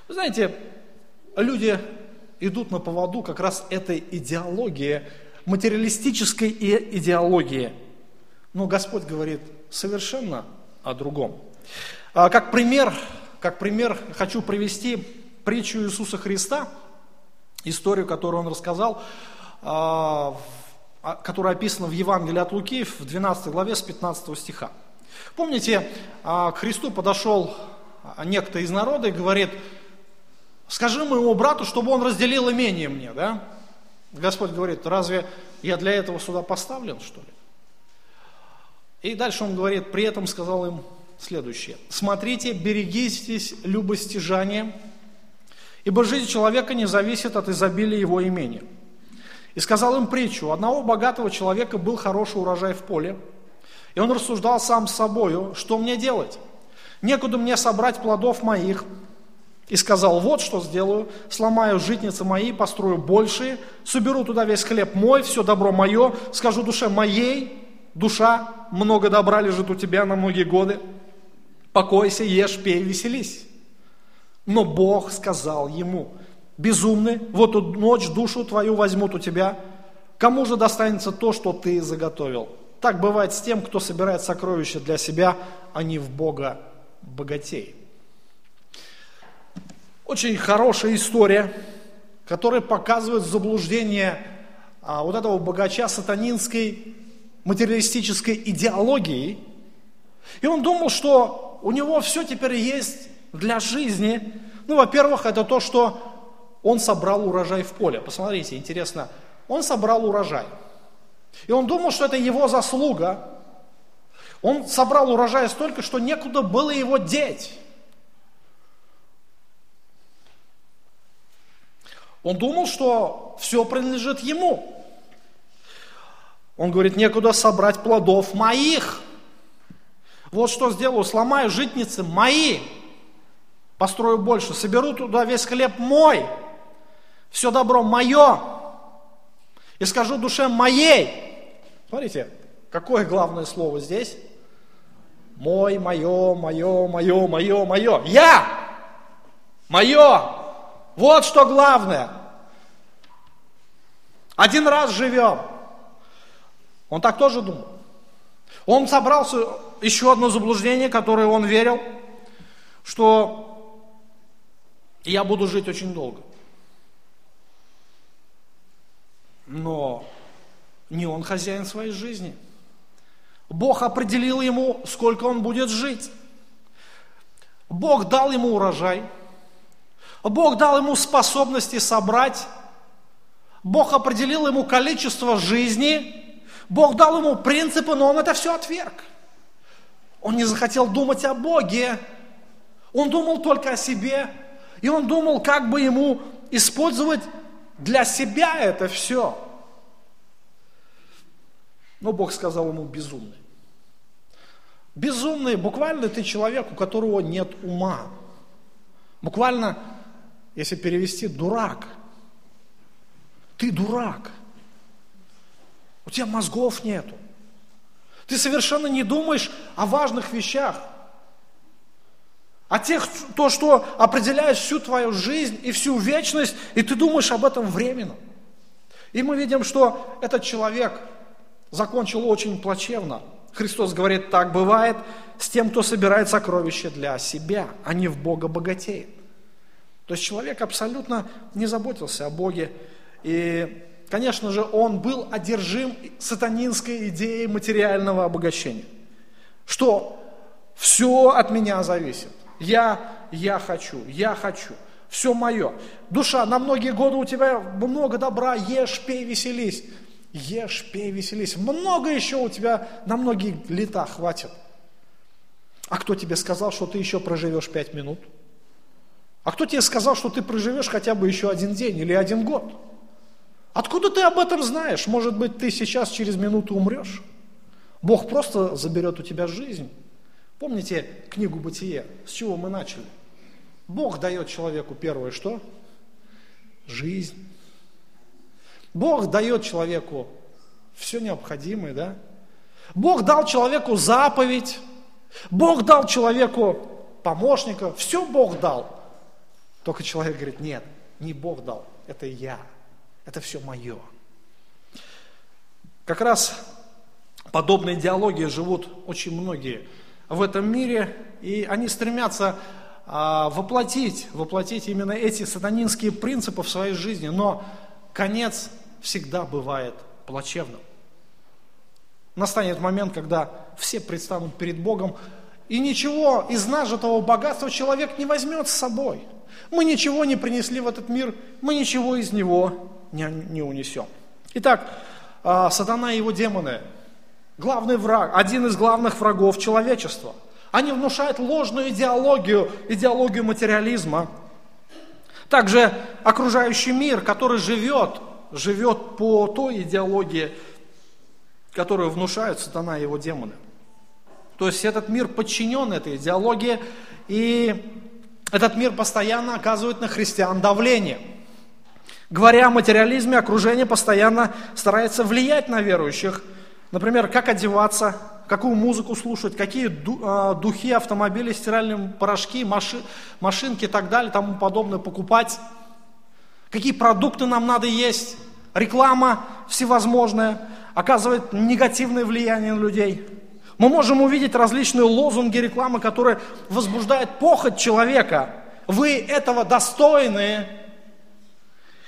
Вы знаете, люди идут на поводу как раз этой идеологии, материалистической идеологии. Но Господь говорит совершенно о другом. А, как пример, как пример хочу привести притчу Иисуса Христа, историю, которую он рассказал, а, а, которая описана в Евангелии от Луки в 12 главе с 15 стиха. Помните, к Христу подошел некто из народа и говорит, Скажи моему брату, чтобы он разделил имение мне, да? Господь говорит, разве я для этого сюда поставлен, что ли? И дальше он говорит, при этом сказал им следующее. Смотрите, берегитесь любостяжания, ибо жизнь человека не зависит от изобилия его имения. И сказал им притчу, у одного богатого человека был хороший урожай в поле, и он рассуждал сам с собою, что мне делать? Некуда мне собрать плодов моих, и сказал, вот что сделаю, сломаю житницы мои, построю большие, соберу туда весь хлеб мой, все добро мое, скажу душе моей, душа, много добра лежит у тебя на многие годы, покойся, ешь, пей, веселись. Но Бог сказал ему, безумный, вот эту ночь душу твою возьмут у тебя, кому же достанется то, что ты заготовил? Так бывает с тем, кто собирает сокровища для себя, а не в Бога богатей. Очень хорошая история, которая показывает заблуждение а, вот этого богача сатанинской материалистической идеологии. И он думал, что у него все теперь есть для жизни. Ну, во-первых, это то, что он собрал урожай в поле. Посмотрите, интересно, он собрал урожай. И он думал, что это его заслуга. Он собрал урожай столько, что некуда было его деть. Он думал, что все принадлежит ему. Он говорит, некуда собрать плодов моих. Вот что сделаю, сломаю житницы мои, построю больше, соберу туда весь хлеб мой, все добро мое, и скажу душе моей. Смотрите, какое главное слово здесь? Мой, мое, мое, мое, мое, мое. Я! Мое! Вот что главное. Один раз живем. Он так тоже думал. Он собрался, еще одно заблуждение, которое он верил, что я буду жить очень долго. Но не он хозяин своей жизни. Бог определил ему, сколько он будет жить. Бог дал ему урожай. Бог дал ему способности собрать. Бог определил ему количество жизни. Бог дал ему принципы, но он это все отверг. Он не захотел думать о Боге. Он думал только о себе. И он думал, как бы ему использовать для себя это все. Но Бог сказал ему безумный. Безумный, буквально ты человек, у которого нет ума. Буквально, если перевести, дурак. Ты дурак. У тебя мозгов нету. Ты совершенно не думаешь о важных вещах. О тех, то, что определяет всю твою жизнь и всю вечность, и ты думаешь об этом временно. И мы видим, что этот человек закончил очень плачевно. Христос говорит, так бывает с тем, кто собирает сокровища для себя, а не в Бога богатеет. То есть человек абсолютно не заботился о Боге. И, конечно же, он был одержим сатанинской идеей материального обогащения. Что все от меня зависит. Я, я хочу, я хочу. Все мое. Душа, на многие годы у тебя много добра, ешь, пей, веселись. Ешь, пей, веселись. Много еще у тебя на многие лета хватит. А кто тебе сказал, что ты еще проживешь пять минут? А кто тебе сказал, что ты проживешь хотя бы еще один день или один год? Откуда ты об этом знаешь? Может быть, ты сейчас через минуту умрешь? Бог просто заберет у тебя жизнь. Помните книгу «Бытие»? С чего мы начали? Бог дает человеку первое что? Жизнь. Бог дает человеку все необходимое, да? Бог дал человеку заповедь, Бог дал человеку помощника, все Бог дал. Только человек говорит, нет, не Бог дал, это я, это все мое. Как раз подобные идеологии живут очень многие в этом мире, и они стремятся а, воплотить, воплотить именно эти сатанинские принципы в своей жизни, но конец всегда бывает плачевным. Настанет момент, когда все предстанут перед Богом, и ничего из нажитого богатства человек не возьмет с собой. Мы ничего не принесли в этот мир, мы ничего из него не, не унесем. Итак, а, сатана и его демоны, главный враг, один из главных врагов человечества. Они внушают ложную идеологию, идеологию материализма. Также окружающий мир, который живет живет по той идеологии, которую внушают сатана и его демоны. То есть этот мир подчинен этой идеологии, и этот мир постоянно оказывает на христиан давление. Говоря о материализме, окружение постоянно старается влиять на верующих. Например, как одеваться, какую музыку слушать, какие а, духи, автомобили, стиральные порошки, маши, машинки и так далее, тому подобное покупать какие продукты нам надо есть. Реклама всевозможная оказывает негативное влияние на людей. Мы можем увидеть различные лозунги рекламы, которые возбуждают похоть человека. Вы этого достойны.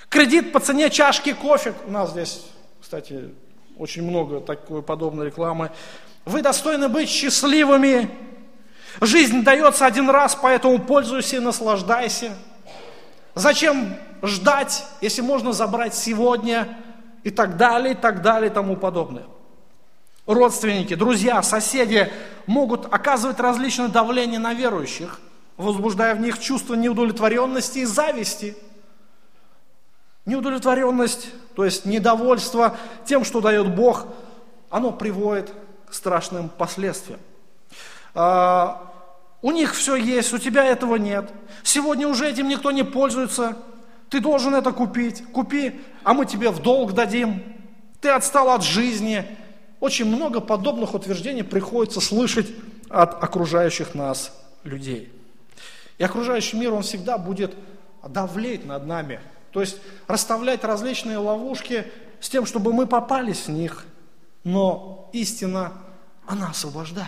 Кредит по цене чашки кофе. У нас здесь, кстати, очень много такой подобной рекламы. Вы достойны быть счастливыми. Жизнь дается один раз, поэтому пользуйся и наслаждайся. Зачем ждать, если можно забрать сегодня и так далее, и так далее, и тому подобное. Родственники, друзья, соседи могут оказывать различное давление на верующих, возбуждая в них чувство неудовлетворенности и зависти. Неудовлетворенность, то есть недовольство тем, что дает Бог, оно приводит к страшным последствиям. А, у них все есть, у тебя этого нет. Сегодня уже этим никто не пользуется. Ты должен это купить. Купи, а мы тебе в долг дадим. Ты отстал от жизни. Очень много подобных утверждений приходится слышать от окружающих нас людей. И окружающий мир, он всегда будет давлеть над нами. То есть расставлять различные ловушки с тем, чтобы мы попались в них. Но истина, она освобождает.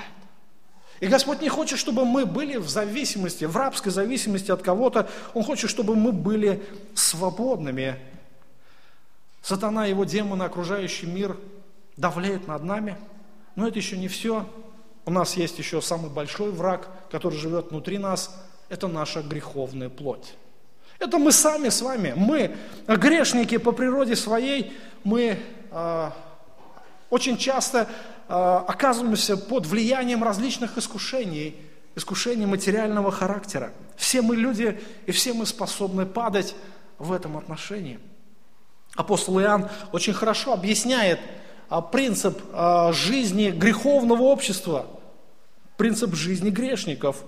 И Господь не хочет, чтобы мы были в зависимости, в рабской зависимости от кого-то. Он хочет, чтобы мы были свободными. Сатана, его демоны, окружающий мир давляет над нами. Но это еще не все. У нас есть еще самый большой враг, который живет внутри нас. Это наша греховная плоть. Это мы сами с вами. Мы, грешники по природе своей, мы э, очень часто Э, оказываемся под влиянием различных искушений, искушений материального характера. Все мы люди, и все мы способны падать в этом отношении. Апостол Иоанн очень хорошо объясняет а, принцип а, жизни греховного общества, принцип жизни грешников.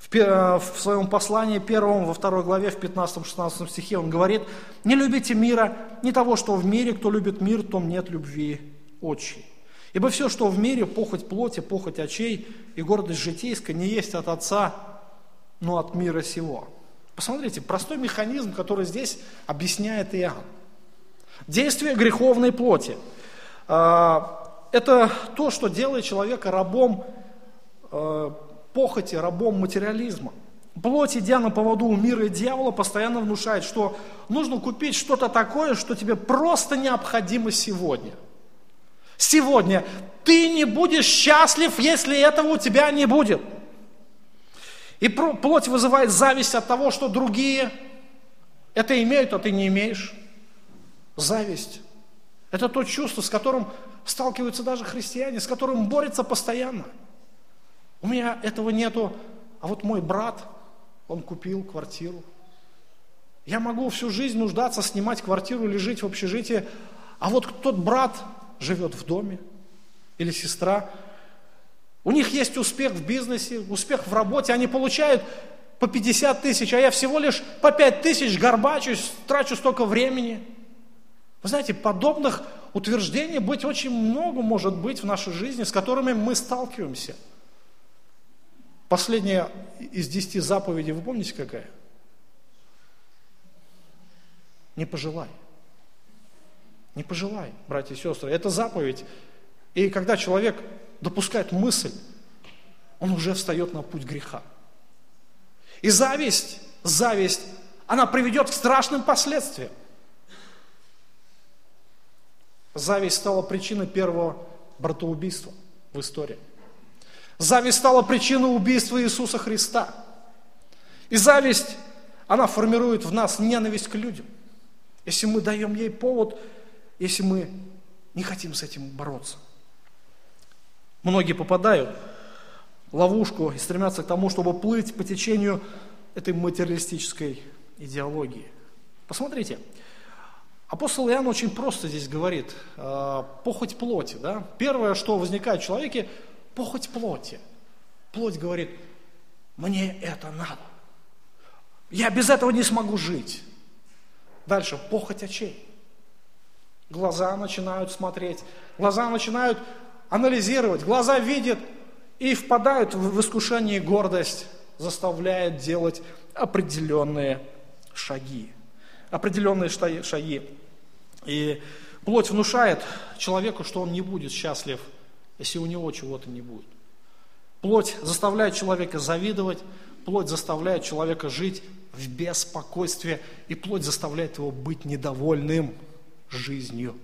В, э, своем послании первом, во второй главе, в 15-16 стихе он говорит, «Не любите мира, не того, что в мире, кто любит мир, том нет любви отчей». Ибо все, что в мире, похоть плоти, похоть очей и гордость житейская, не есть от Отца, но от мира сего. Посмотрите, простой механизм, который здесь объясняет Иоанн. Действие греховной плоти. А, это то, что делает человека рабом а, похоти, рабом материализма. Плоть, идя на поводу у мира и дьявола, постоянно внушает, что нужно купить что-то такое, что тебе просто необходимо сегодня – сегодня. Ты не будешь счастлив, если этого у тебя не будет. И плоть вызывает зависть от того, что другие это имеют, а ты не имеешь. Зависть. Это то чувство, с которым сталкиваются даже христиане, с которым борются постоянно. У меня этого нету, а вот мой брат, он купил квартиру. Я могу всю жизнь нуждаться, снимать квартиру или жить в общежитии, а вот тот брат, живет в доме, или сестра. У них есть успех в бизнесе, успех в работе, они получают по 50 тысяч, а я всего лишь по 5 тысяч горбачусь, трачу столько времени. Вы знаете, подобных утверждений быть очень много может быть в нашей жизни, с которыми мы сталкиваемся. Последняя из десяти заповедей, вы помните какая? Не пожелай. Не пожелай, братья и сестры. Это заповедь. И когда человек допускает мысль, он уже встает на путь греха. И зависть, зависть, она приведет к страшным последствиям. Зависть стала причиной первого братоубийства в истории. Зависть стала причиной убийства Иисуса Христа. И зависть, она формирует в нас ненависть к людям. Если мы даем ей повод, если мы не хотим с этим бороться. Многие попадают в ловушку и стремятся к тому, чтобы плыть по течению этой материалистической идеологии. Посмотрите, апостол Иоанн очень просто здесь говорит, э, похоть плоти. Да? Первое, что возникает в человеке, похоть плоти. Плоть говорит, мне это надо. Я без этого не смогу жить. Дальше, похоть очей. Глаза начинают смотреть, глаза начинают анализировать, глаза видят и впадают в искушение и гордость, заставляет делать определенные шаги. Определенные шаги. И плоть внушает человеку, что он не будет счастлив, если у него чего-то не будет. Плоть заставляет человека завидовать, плоть заставляет человека жить в беспокойстве, и плоть заставляет его быть недовольным – жизнью.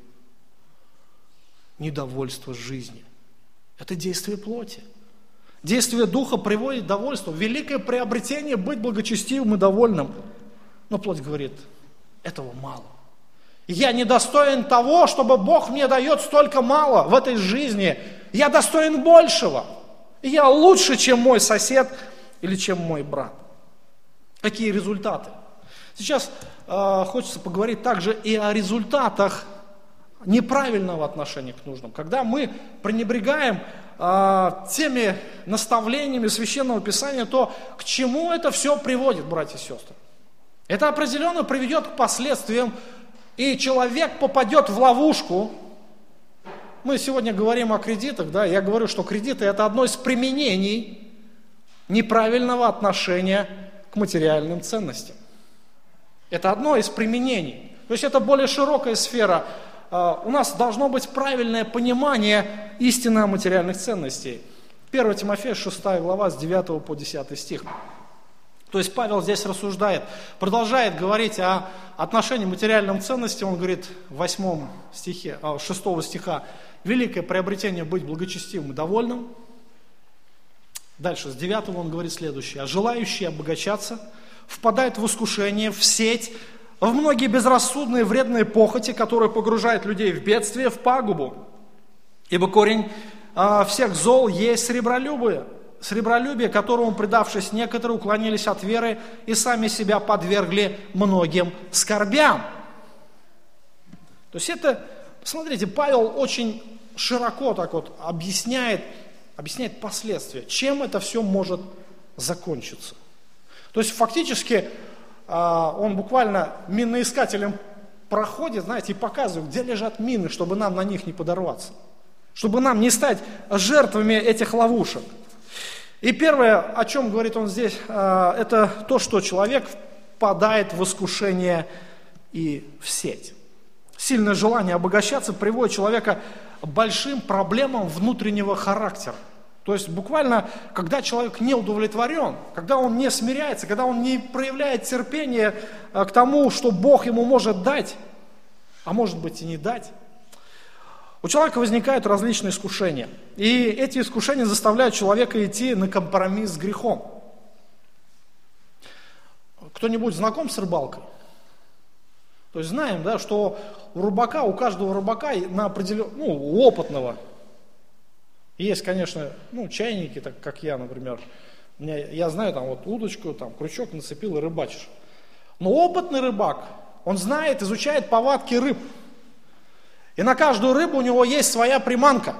Недовольство жизни. Это действие плоти. Действие духа приводит к довольству. Великое приобретение быть благочестивым и довольным. Но плоть говорит, этого мало. Я недостоин того, чтобы Бог мне дает столько мало в этой жизни. Я достоин большего. Я лучше, чем мой сосед или чем мой брат. Какие результаты? Сейчас э, хочется поговорить также и о результатах неправильного отношения к нужным. Когда мы пренебрегаем э, теми наставлениями Священного Писания, то к чему это все приводит, братья и сестры? Это определенно приведет к последствиям, и человек попадет в ловушку. Мы сегодня говорим о кредитах, да, я говорю, что кредиты это одно из применений неправильного отношения к материальным ценностям. Это одно из применений. То есть это более широкая сфера а, у нас должно быть правильное понимание истины материальных ценностей. 1 Тимофея 6 глава с 9 по 10 стих. То есть Павел здесь рассуждает, продолжает говорить о отношении материальным ценностям. Он говорит в 8 стихе, 6 а, стиха, великое приобретение быть благочестивым и довольным. Дальше, с 9 он говорит следующее. А желающие обогачаться впадают в искушение, в сеть, в многие безрассудные вредные похоти, которые погружают людей в бедствие, в пагубу. Ибо корень э, всех зол есть сребролюбие, сребролюбие, которому, предавшись, некоторые уклонились от веры и сами себя подвергли многим скорбям. То есть это, смотрите, Павел очень широко так вот объясняет, объясняет последствия, чем это все может закончиться. То есть фактически а, он буквально миноискателем проходит, знаете, и показывает, где лежат мины, чтобы нам на них не подорваться, чтобы нам не стать жертвами этих ловушек. И первое, о чем говорит он здесь, а, это то, что человек впадает в искушение и в сеть. Сильное желание обогащаться приводит человека большим проблемам внутреннего характера. То есть буквально, когда человек не удовлетворен, когда он не смиряется, когда он не проявляет терпение э, к тому, что Бог ему может дать, а может быть и не дать, у человека возникают различные искушения. И эти искушения заставляют человека идти на компромисс с грехом. Кто-нибудь знаком с рыбалкой? То есть знаем, да, что у рыбака, у каждого рыбака на определен, ну, у опытного есть, конечно, ну, чайники, так как я, например. Меня, я знаю, там вот удочку, там крючок нацепил и рыбачишь. Но опытный рыбак, он знает, изучает повадки рыб. И на каждую рыбу у него есть своя приманка.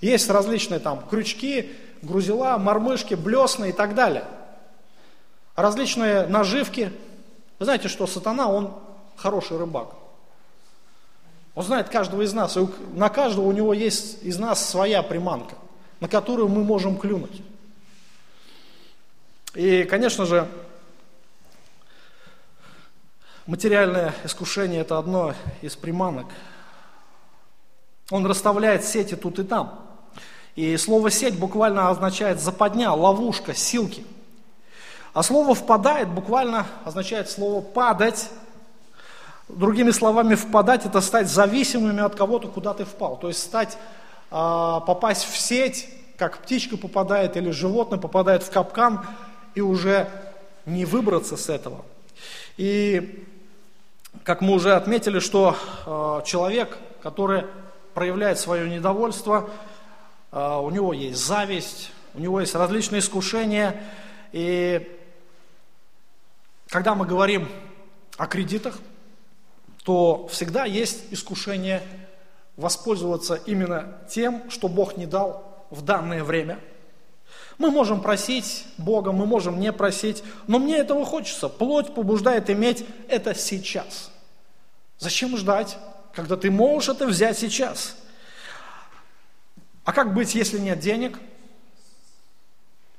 Есть различные там крючки, грузила, мормышки, блесны и так далее. Различные наживки. Вы знаете, что сатана, он хороший рыбак. Он знает каждого из нас, и на каждого у него есть из нас своя приманка, на которую мы можем клюнуть. И, конечно же, материальное искушение – это одно из приманок. Он расставляет сети тут и там. И слово «сеть» буквально означает западня, ловушка, силки. А слово «впадает» буквально означает слово «падать», Другими словами, впадать – это стать зависимыми от кого-то, куда ты впал. То есть стать, а, попасть в сеть, как птичка попадает или животное попадает в капкан, и уже не выбраться с этого. И как мы уже отметили, что а, человек, который проявляет свое недовольство, а, у него есть зависть, у него есть различные искушения. И когда мы говорим о кредитах, то всегда есть искушение воспользоваться именно тем, что Бог не дал в данное время. Мы можем просить Бога, мы можем не просить, но мне этого хочется. Плоть побуждает иметь это сейчас. Зачем ждать, когда ты можешь это взять сейчас? А как быть, если нет денег?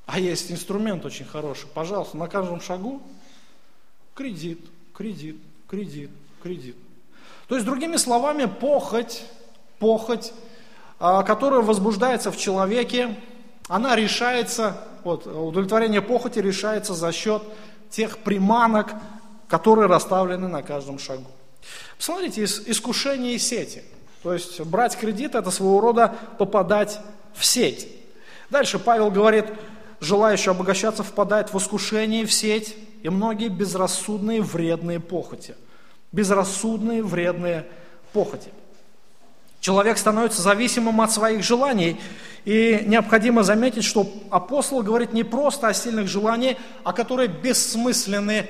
А есть инструмент очень хороший. Пожалуйста, на каждом шагу кредит, кредит, кредит, кредит. То есть, другими словами, похоть, похоть, а, которая возбуждается в человеке, она решается, вот, удовлетворение похоти решается за счет тех приманок, которые расставлены на каждом шагу. Посмотрите, искушение и сети. То есть брать кредит – это своего рода попадать в сеть. Дальше Павел говорит, желающий обогащаться впадает в искушение, в сеть, и многие безрассудные вредные похоти – безрассудные, вредные похоти. Человек становится зависимым от своих желаний, и необходимо заметить, что апостол говорит не просто о сильных желаниях, а которые бессмысленны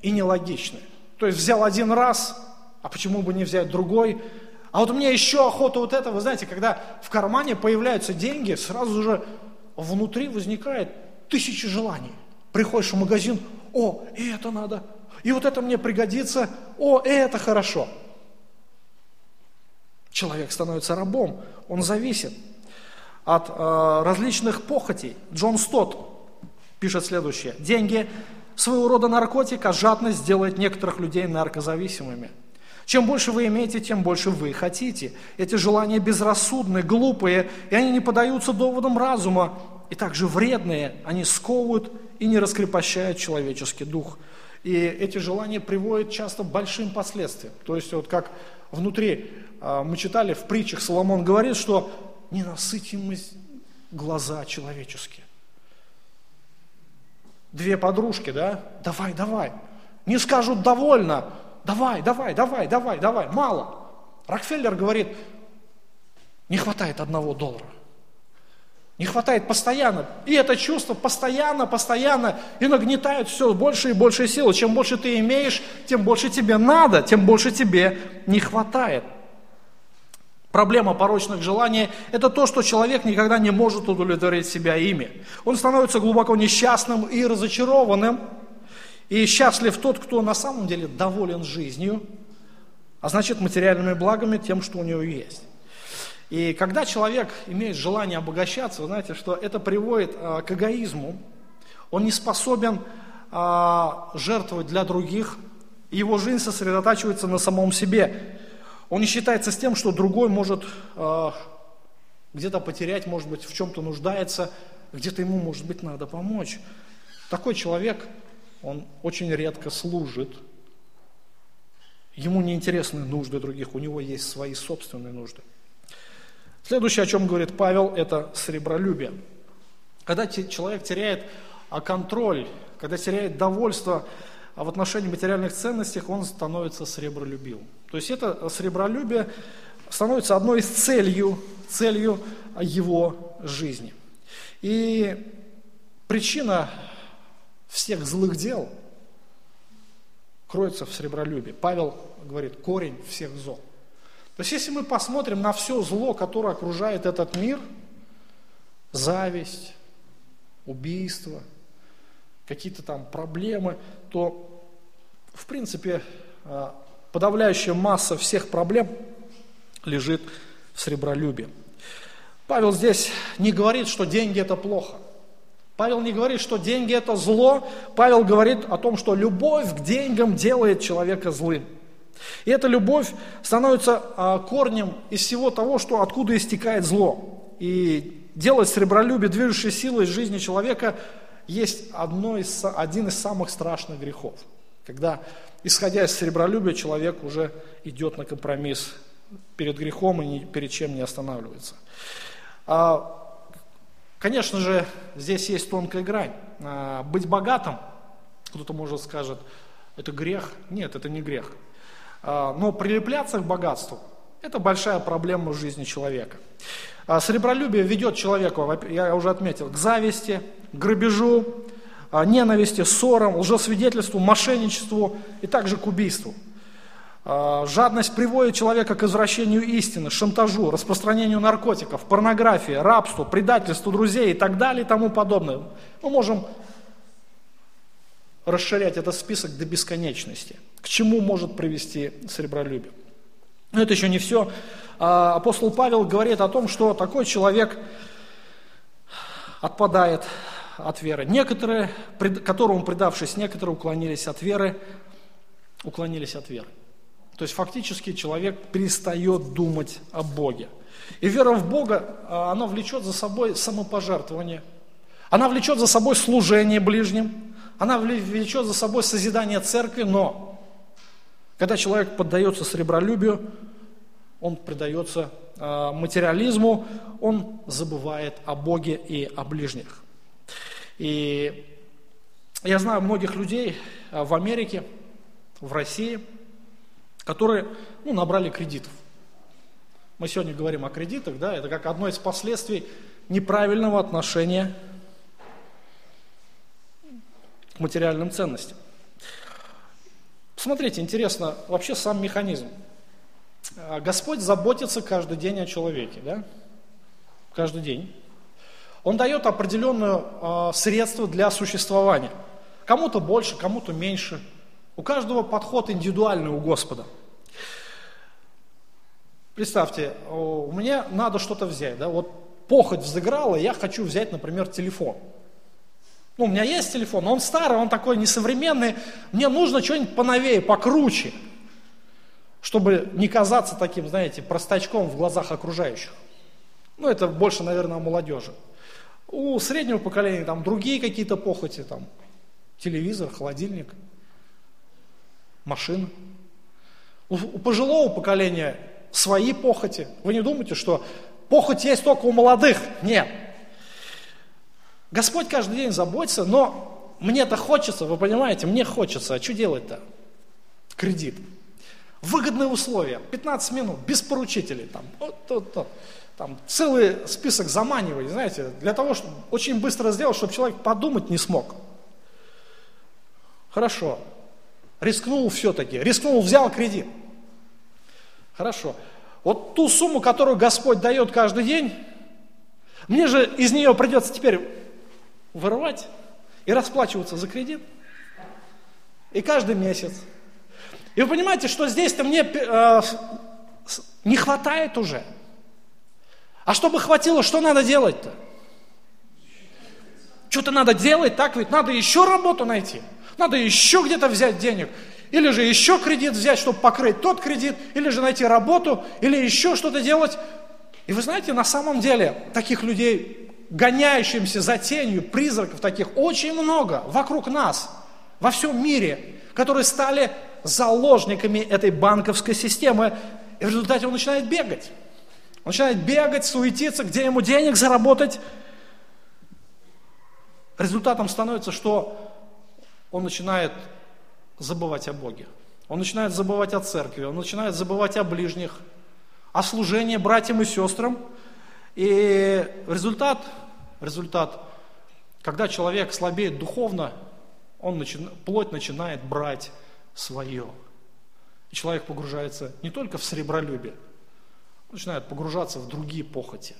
и нелогичны. То есть взял один раз, а почему бы не взять другой? А вот у меня еще охота вот это, вы знаете, когда в кармане появляются деньги, сразу же внутри возникает тысячи желаний. Приходишь в магазин, о, и это надо, и вот это мне пригодится, о, это хорошо. Человек становится рабом, он зависит от э, различных похотей. Джон Стот пишет следующее. Деньги – своего рода наркотик, а жадность делает некоторых людей наркозависимыми. Чем больше вы имеете, тем больше вы хотите. Эти желания безрассудные, глупые, и они не поддаются доводам разума, и также вредные, они сковывают и не раскрепощают человеческий дух. И эти желания приводят часто к большим последствиям. То есть вот как внутри а, мы читали в притчах, Соломон говорит, что ненасытимость глаза человеческие. Две подружки, да? Давай, давай. Не скажут довольно. Давай, давай, давай, давай, давай. Мало. Рокфеллер говорит, не хватает одного доллара. Не хватает постоянно. И это чувство постоянно, постоянно и нагнетает все больше и больше силы. Чем больше ты имеешь, тем больше тебе надо, тем больше тебе не хватает. Проблема порочных желаний – это то, что человек никогда не может удовлетворить себя ими. Он становится глубоко несчастным и разочарованным. И счастлив тот, кто на самом деле доволен жизнью, а значит материальными благами, тем, что у него есть. И когда человек имеет желание обогащаться, вы знаете, что это приводит а, к эгоизму. Он не способен а, жертвовать для других, его жизнь сосредотачивается на самом себе. Он не считается с тем, что другой может а, где-то потерять, может быть, в чем-то нуждается, где-то ему, может быть, надо помочь. Такой человек, он очень редко служит. Ему не интересны нужды других, у него есть свои собственные нужды. Следующее, о чем говорит Павел, это сребролюбие. Когда человек теряет а, контроль, когда теряет довольство а, в отношении материальных ценностей, он становится сребролюбивым. То есть это сребролюбие становится одной из целью, целью его жизни. И причина всех злых дел кроется в сребролюбии. Павел говорит, корень всех зол. То есть если мы посмотрим на все зло, которое окружает этот мир, зависть, убийство, какие-то там проблемы, то в принципе а, подавляющая масса всех проблем лежит в сребролюбии. Павел здесь не говорит, что деньги это плохо. Павел не говорит, что деньги это зло. Павел говорит о том, что любовь к деньгам делает человека злым. И эта любовь становится а, корнем из всего того, что откуда истекает зло. И делать сребролюбие движущей силой жизни человека есть одно из, один из самых страшных грехов. Когда, исходя из сребролюбия, человек уже идет на компромисс перед грехом и ни перед чем не останавливается. А, конечно же, здесь есть тонкая грань. А, быть богатым, кто-то может скажет, это грех. Нет, это не грех. А, но прилепляться к богатству – это большая проблема в жизни человека. А, сребролюбие ведет человека, я уже отметил, к зависти, к грабежу, а, ненависти, ссорам, лжесвидетельству, мошенничеству и также к убийству. Жадность приводит человека к извращению истины, шантажу, распространению наркотиков, порнографии, рабству, предательству друзей и так далее и тому подобное. Мы можем расширять этот список до бесконечности. К чему может привести сребролюбие? Но это еще не все. А, апостол Павел говорит о том, что такой человек отпадает от веры. Некоторые, которому предавшись, некоторые уклонились от веры, уклонились от веры. То есть фактически человек перестает думать о Боге. И вера в Бога, а, она влечет за собой самопожертвование. Она влечет за собой служение ближним. Она влечет за собой созидание церкви, но когда человек поддается сребролюбию, он предается э, материализму, он забывает о Боге и о ближних. И я знаю многих людей э, в Америке, в России, которые ну, набрали кредитов. Мы сегодня говорим о кредитах, да, это как одно из последствий неправильного отношения к материальным ценностям. Смотрите, интересно вообще сам механизм. А, Господь заботится каждый день о человеке, да? Каждый день. Он дает определенное э, средство для существования. Кому-то больше, кому-то меньше. У каждого подход индивидуальный у Господа. Представьте, у меня надо что-то взять, да, вот похоть взыграла, я хочу взять, например, телефон. Ну, у меня есть телефон, но он старый, он такой несовременный. Мне нужно что-нибудь поновее, покруче. чтобы не казаться таким, знаете, простачком в глазах окружающих. Ну, это больше, наверное, у молодежи. У среднего поколения там другие какие-то похоти, там, телевизор, холодильник, машина. У, у пожилого поколения свои похоти. Вы не думаете, что похоть есть только у молодых? Нет. Господь каждый день заботится, но мне-то хочется, вы понимаете, мне хочется, а что делать-то? Кредит. Выгодные условия, 15 минут, без поручителей, там, вот, вот, вот, там целый список заманиваний, знаете, для того, чтобы очень быстро сделать, чтобы человек подумать не смог. Хорошо, рискнул все-таки, рискнул, взял кредит. Хорошо. Вот ту сумму, которую Господь дает каждый день, мне же из нее придется теперь вырывать и расплачиваться за кредит. И каждый месяц. И вы понимаете, что здесь-то мне э, не хватает уже. А чтобы хватило, что надо делать-то? Что-то надо делать, так ведь надо еще работу найти. Надо еще где-то взять денег. Или же еще кредит взять, чтобы покрыть тот кредит, или же найти работу, или еще что-то делать. И вы знаете, на самом деле таких людей, гоняющимся за тенью, призраков таких, очень много вокруг нас, во всем мире, которые стали заложниками этой банковской системы. И в результате он начинает бегать. Он начинает бегать, суетиться, где ему денег заработать. Результатом становится, что он начинает забывать о Боге. Он начинает забывать о церкви, он начинает забывать о ближних, о служении братьям и сестрам. И результат, результат, когда человек слабеет духовно, он начи, плоть начинает брать свое. И человек погружается не только в сребролюбие, он начинает погружаться в другие похоти.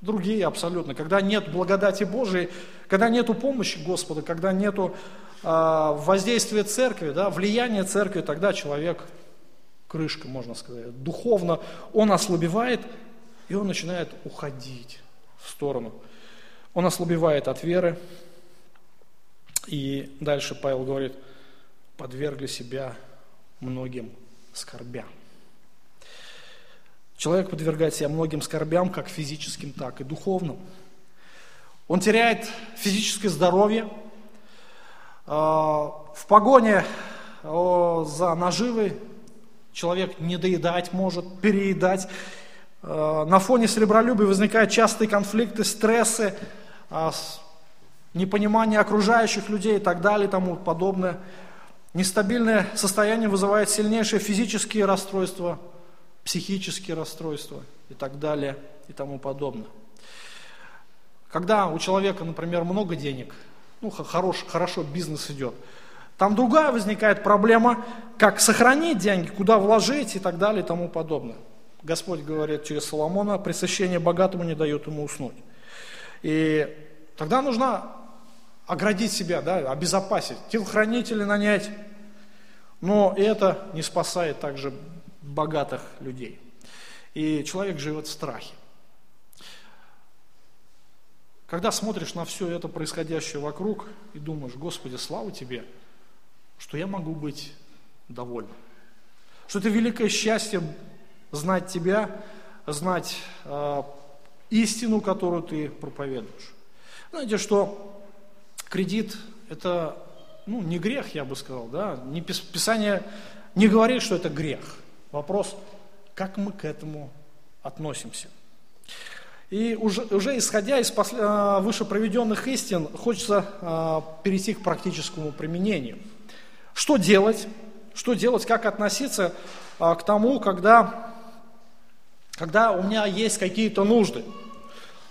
Другие абсолютно. Когда нет благодати Божией, когда нету помощи Господа, когда нету а, воздействие церкви, да, влияние церкви, тогда человек, крышка, можно сказать, духовно, он ослабевает, и он начинает уходить в сторону. Он ослабевает от веры, и дальше Павел говорит, подвергли себя многим скорбям. Человек подвергает себя многим скорбям, как физическим, так и духовным. Он теряет физическое здоровье, а, в погоне за наживой человек не доедать может, переедать. А, на фоне сребролюбия возникают частые конфликты, стрессы, а, непонимание окружающих людей и так далее и тому подобное. Нестабильное состояние вызывает сильнейшие физические расстройства, психические расстройства и так далее и тому подобное. Когда у человека, например, много денег – ну, хорош, хорошо бизнес идет. Там другая возникает проблема, как сохранить деньги, куда вложить и так далее и тому подобное. Господь говорит через Соломона, пресыщение богатому не дает ему уснуть. И тогда нужно оградить себя, да, обезопасить, телохранителей нанять. Но это не спасает также богатых людей. И человек живет в страхе. Когда смотришь на все это происходящее вокруг и думаешь, Господи, слава Тебе, что я могу быть доволен. Что это великое счастье знать Тебя, знать э, истину, которую Ты проповедуешь. Знаете, что кредит – это ну, не грех, я бы сказал, да? Не, Писание не говорит, что это грех. Вопрос, как мы к этому относимся. И уже, уже исходя из после, а, выше проведенных истин, хочется а, перейти к практическому применению. Что делать? Что делать, как относиться а, к тому, когда, когда у меня есть какие-то нужды?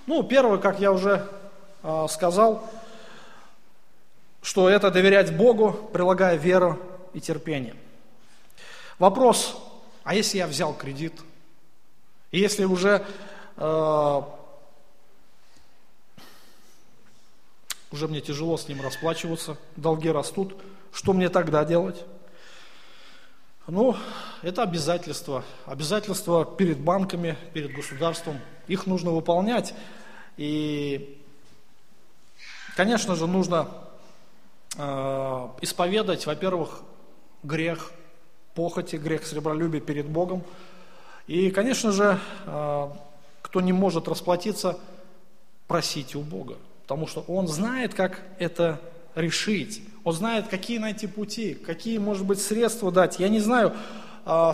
Ну, первое, как я уже сказал, что это доверять Богу, прилагая веру и терпение. Вопрос, а если я взял кредит? Если уже Э, уже мне тяжело с ним расплачиваться, долги растут, что мне тогда делать? Ну, это обязательства. Обязательства перед банками, перед государством. Их нужно выполнять. И, конечно же, нужно э, исповедать, во-первых, грех похоти, грех сребролюбия перед Богом. И, конечно же, кто не может расплатиться, просите у Бога, потому что Он знает, как это решить. Он знает, какие найти пути, какие, может быть, средства дать. Я не знаю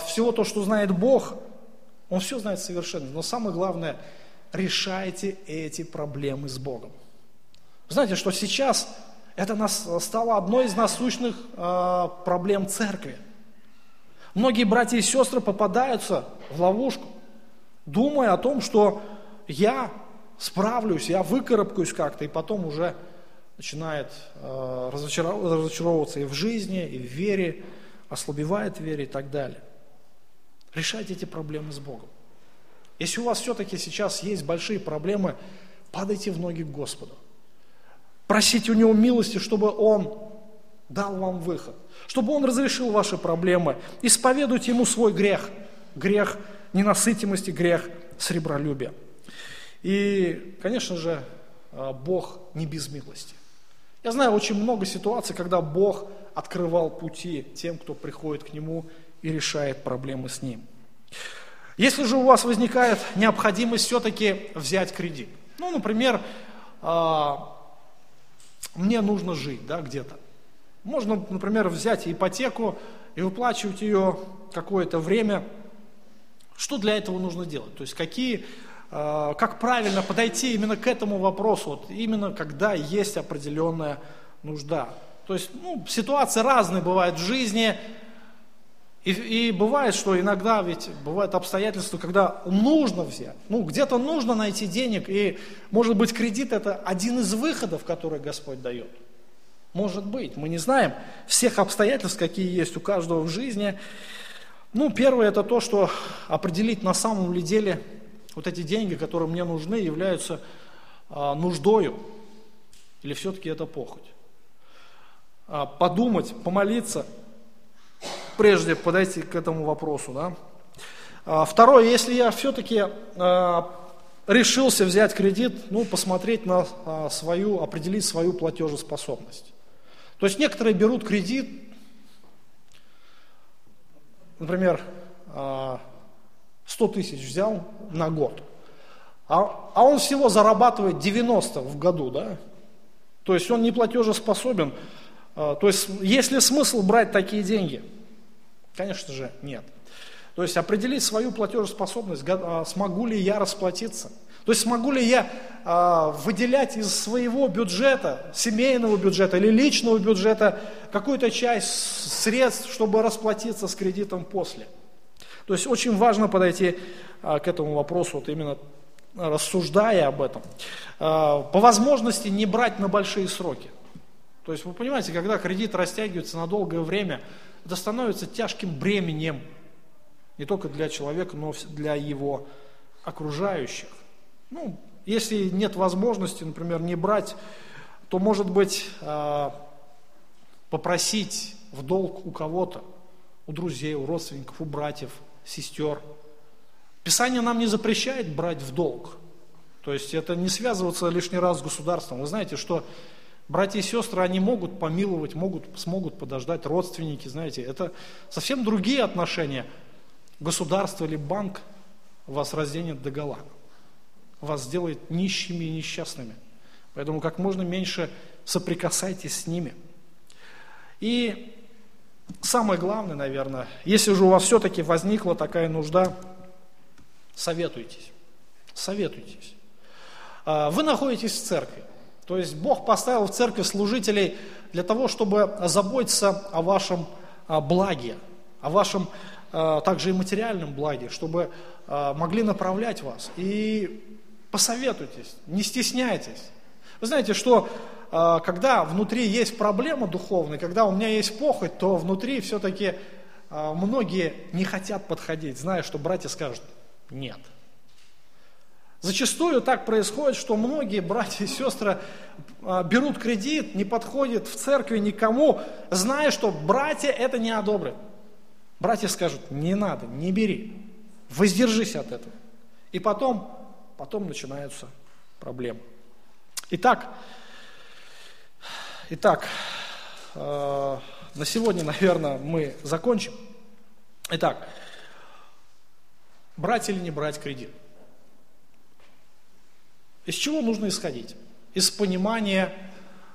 всего то, что знает Бог, Он все знает совершенно. Но самое главное, решайте эти проблемы с Богом. Знаете, что сейчас это нас, стало одной из насущных э, проблем церкви. Многие братья и сестры попадаются в ловушку, думая о том, что я справлюсь, я выкарабкаюсь как-то, и потом уже начинает э, разочаровываться и в жизни, и в вере, ослабевает в вере и так далее. Решайте эти проблемы с Богом. Если у вас все-таки сейчас есть большие проблемы, падайте в ноги к Господу. Просите у Него милости, чтобы Он дал вам выход, чтобы Он разрешил ваши проблемы. Исповедуйте Ему свой грех, грех ненасытимости, грех сребролюбия. И, конечно же, э, Бог не без милости. Я знаю очень много ситуаций, когда Бог открывал пути тем, кто приходит к Нему и решает проблемы с Ним. Если же у вас возникает необходимость все-таки взять кредит, ну, например, а, мне нужно жить да, где-то. Можно, например, взять ипотеку и выплачивать ее какое-то время. Что для этого нужно делать? То есть какие Э, как правильно подойти именно к этому вопросу, вот именно когда есть определенная нужда. То есть ну, ситуации разные бывают в жизни, и, и бывает, что иногда ведь бывают обстоятельства, когда нужно взять. Ну, где-то нужно найти денег, и может быть кредит это один из выходов, который Господь дает. Может быть, мы не знаем всех обстоятельств, какие есть у каждого в жизни. Ну, первое это то, что определить на самом ли деле вот эти деньги, которые мне нужны, являются а, нуждою, или все-таки это похоть? А, подумать, помолиться, прежде подойти к этому вопросу. Да? А, второе, если я все-таки а, решился взять кредит, ну, посмотреть на свою, определить свою платежеспособность. То есть некоторые берут кредит, например, а, 100 тысяч взял на год, а, а он всего зарабатывает 90 в году, да? То есть он не платежеспособен. А, то есть есть ли смысл брать такие деньги? Конечно же, нет. То есть определить свою платежеспособность, а, смогу ли я расплатиться. То есть смогу ли я а, выделять из своего бюджета, семейного бюджета или личного бюджета какую-то часть средств, чтобы расплатиться с кредитом после. То есть очень важно подойти к этому вопросу, вот именно рассуждая об этом. По возможности не брать на большие сроки. То есть вы понимаете, когда кредит растягивается на долгое время, это становится тяжким бременем не только для человека, но для его окружающих. Ну, если нет возможности, например, не брать, то, может быть, а, попросить в долг у кого-то, у друзей, у родственников, у братьев – сестер. Писание нам не запрещает брать в долг. То есть это не связываться лишний раз с государством. Вы знаете, что братья и сестры, они могут помиловать, могут, смогут подождать, родственники, знаете, это совсем другие отношения. Государство или банк вас разденет до гола, вас сделает нищими и несчастными. Поэтому как можно меньше соприкасайтесь с ними. И самое главное, наверное, если же у вас все-таки возникла такая нужда, советуйтесь. Советуйтесь. А, вы находитесь в церкви. То есть Бог поставил в церкви служителей для того, чтобы заботиться о вашем а, благе, о вашем а, также и материальном благе, чтобы могли направлять вас. И посоветуйтесь, не стесняйтесь. Вы знаете, что а, когда внутри есть проблема духовная, когда у меня есть похоть, то внутри все-таки а, многие не хотят подходить, зная, что братья скажут «нет». Зачастую так происходит, что многие братья и сестры а, берут кредит, не подходят в церкви никому, зная, что братья это не одобрят. Братья скажут, не надо, не бери, воздержись от этого. И потом, потом начинаются проблемы. Итак, Итак, э, на сегодня, наверное, мы закончим. Итак, брать или не брать кредит? Из чего нужно исходить? Из понимания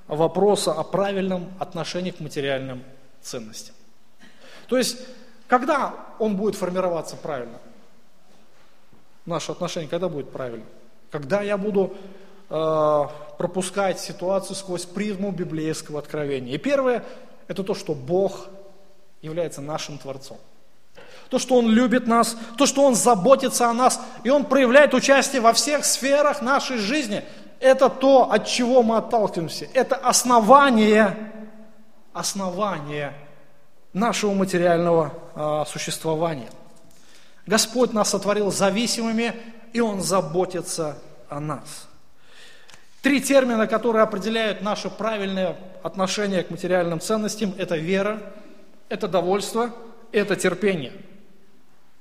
вопроса о правильном отношении к материальным ценностям. То есть, когда он будет формироваться правильно? Наше отношение когда будет правильно? Когда я буду э, пропускать ситуацию сквозь призму библейского откровения. И первое, это то, что Бог является нашим Творцом. То, что Он любит нас, то, что Он заботится о нас, и Он проявляет участие во всех сферах нашей жизни. Это то, от чего мы отталкиваемся. Это основание, основание нашего материального э, существования. Господь нас сотворил зависимыми, и Он заботится о нас. Три термина, которые определяют наше правильное отношение к материальным ценностям, это вера, это довольство, это терпение.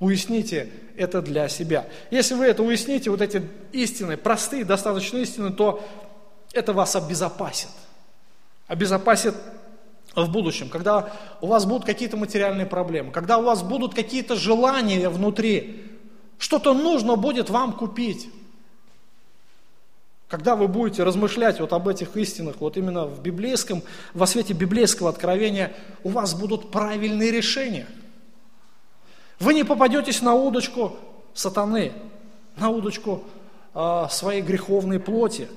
Уясните это для себя. Если вы это уясните, вот эти истины, простые достаточно истины, то это вас обезопасит. Обезопасит в будущем, когда у вас будут какие-то материальные проблемы, когда у вас будут какие-то желания внутри, что-то нужно будет вам купить. Когда вы будете размышлять вот об этих истинах, вот именно в библейском, во свете библейского откровения, у вас будут правильные решения. Вы не попадетесь на удочку сатаны, на удочку э, своей греховной плоти,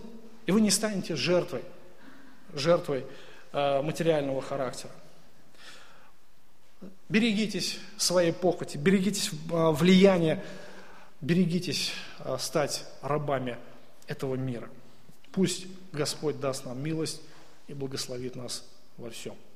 и вы не станете жертвой, жертвой э, материального характера. Берегитесь своей похоти, берегитесь э, влияния, берегитесь э, стать рабами этого мира. Пусть Господь даст нам милость и благословит нас во всем.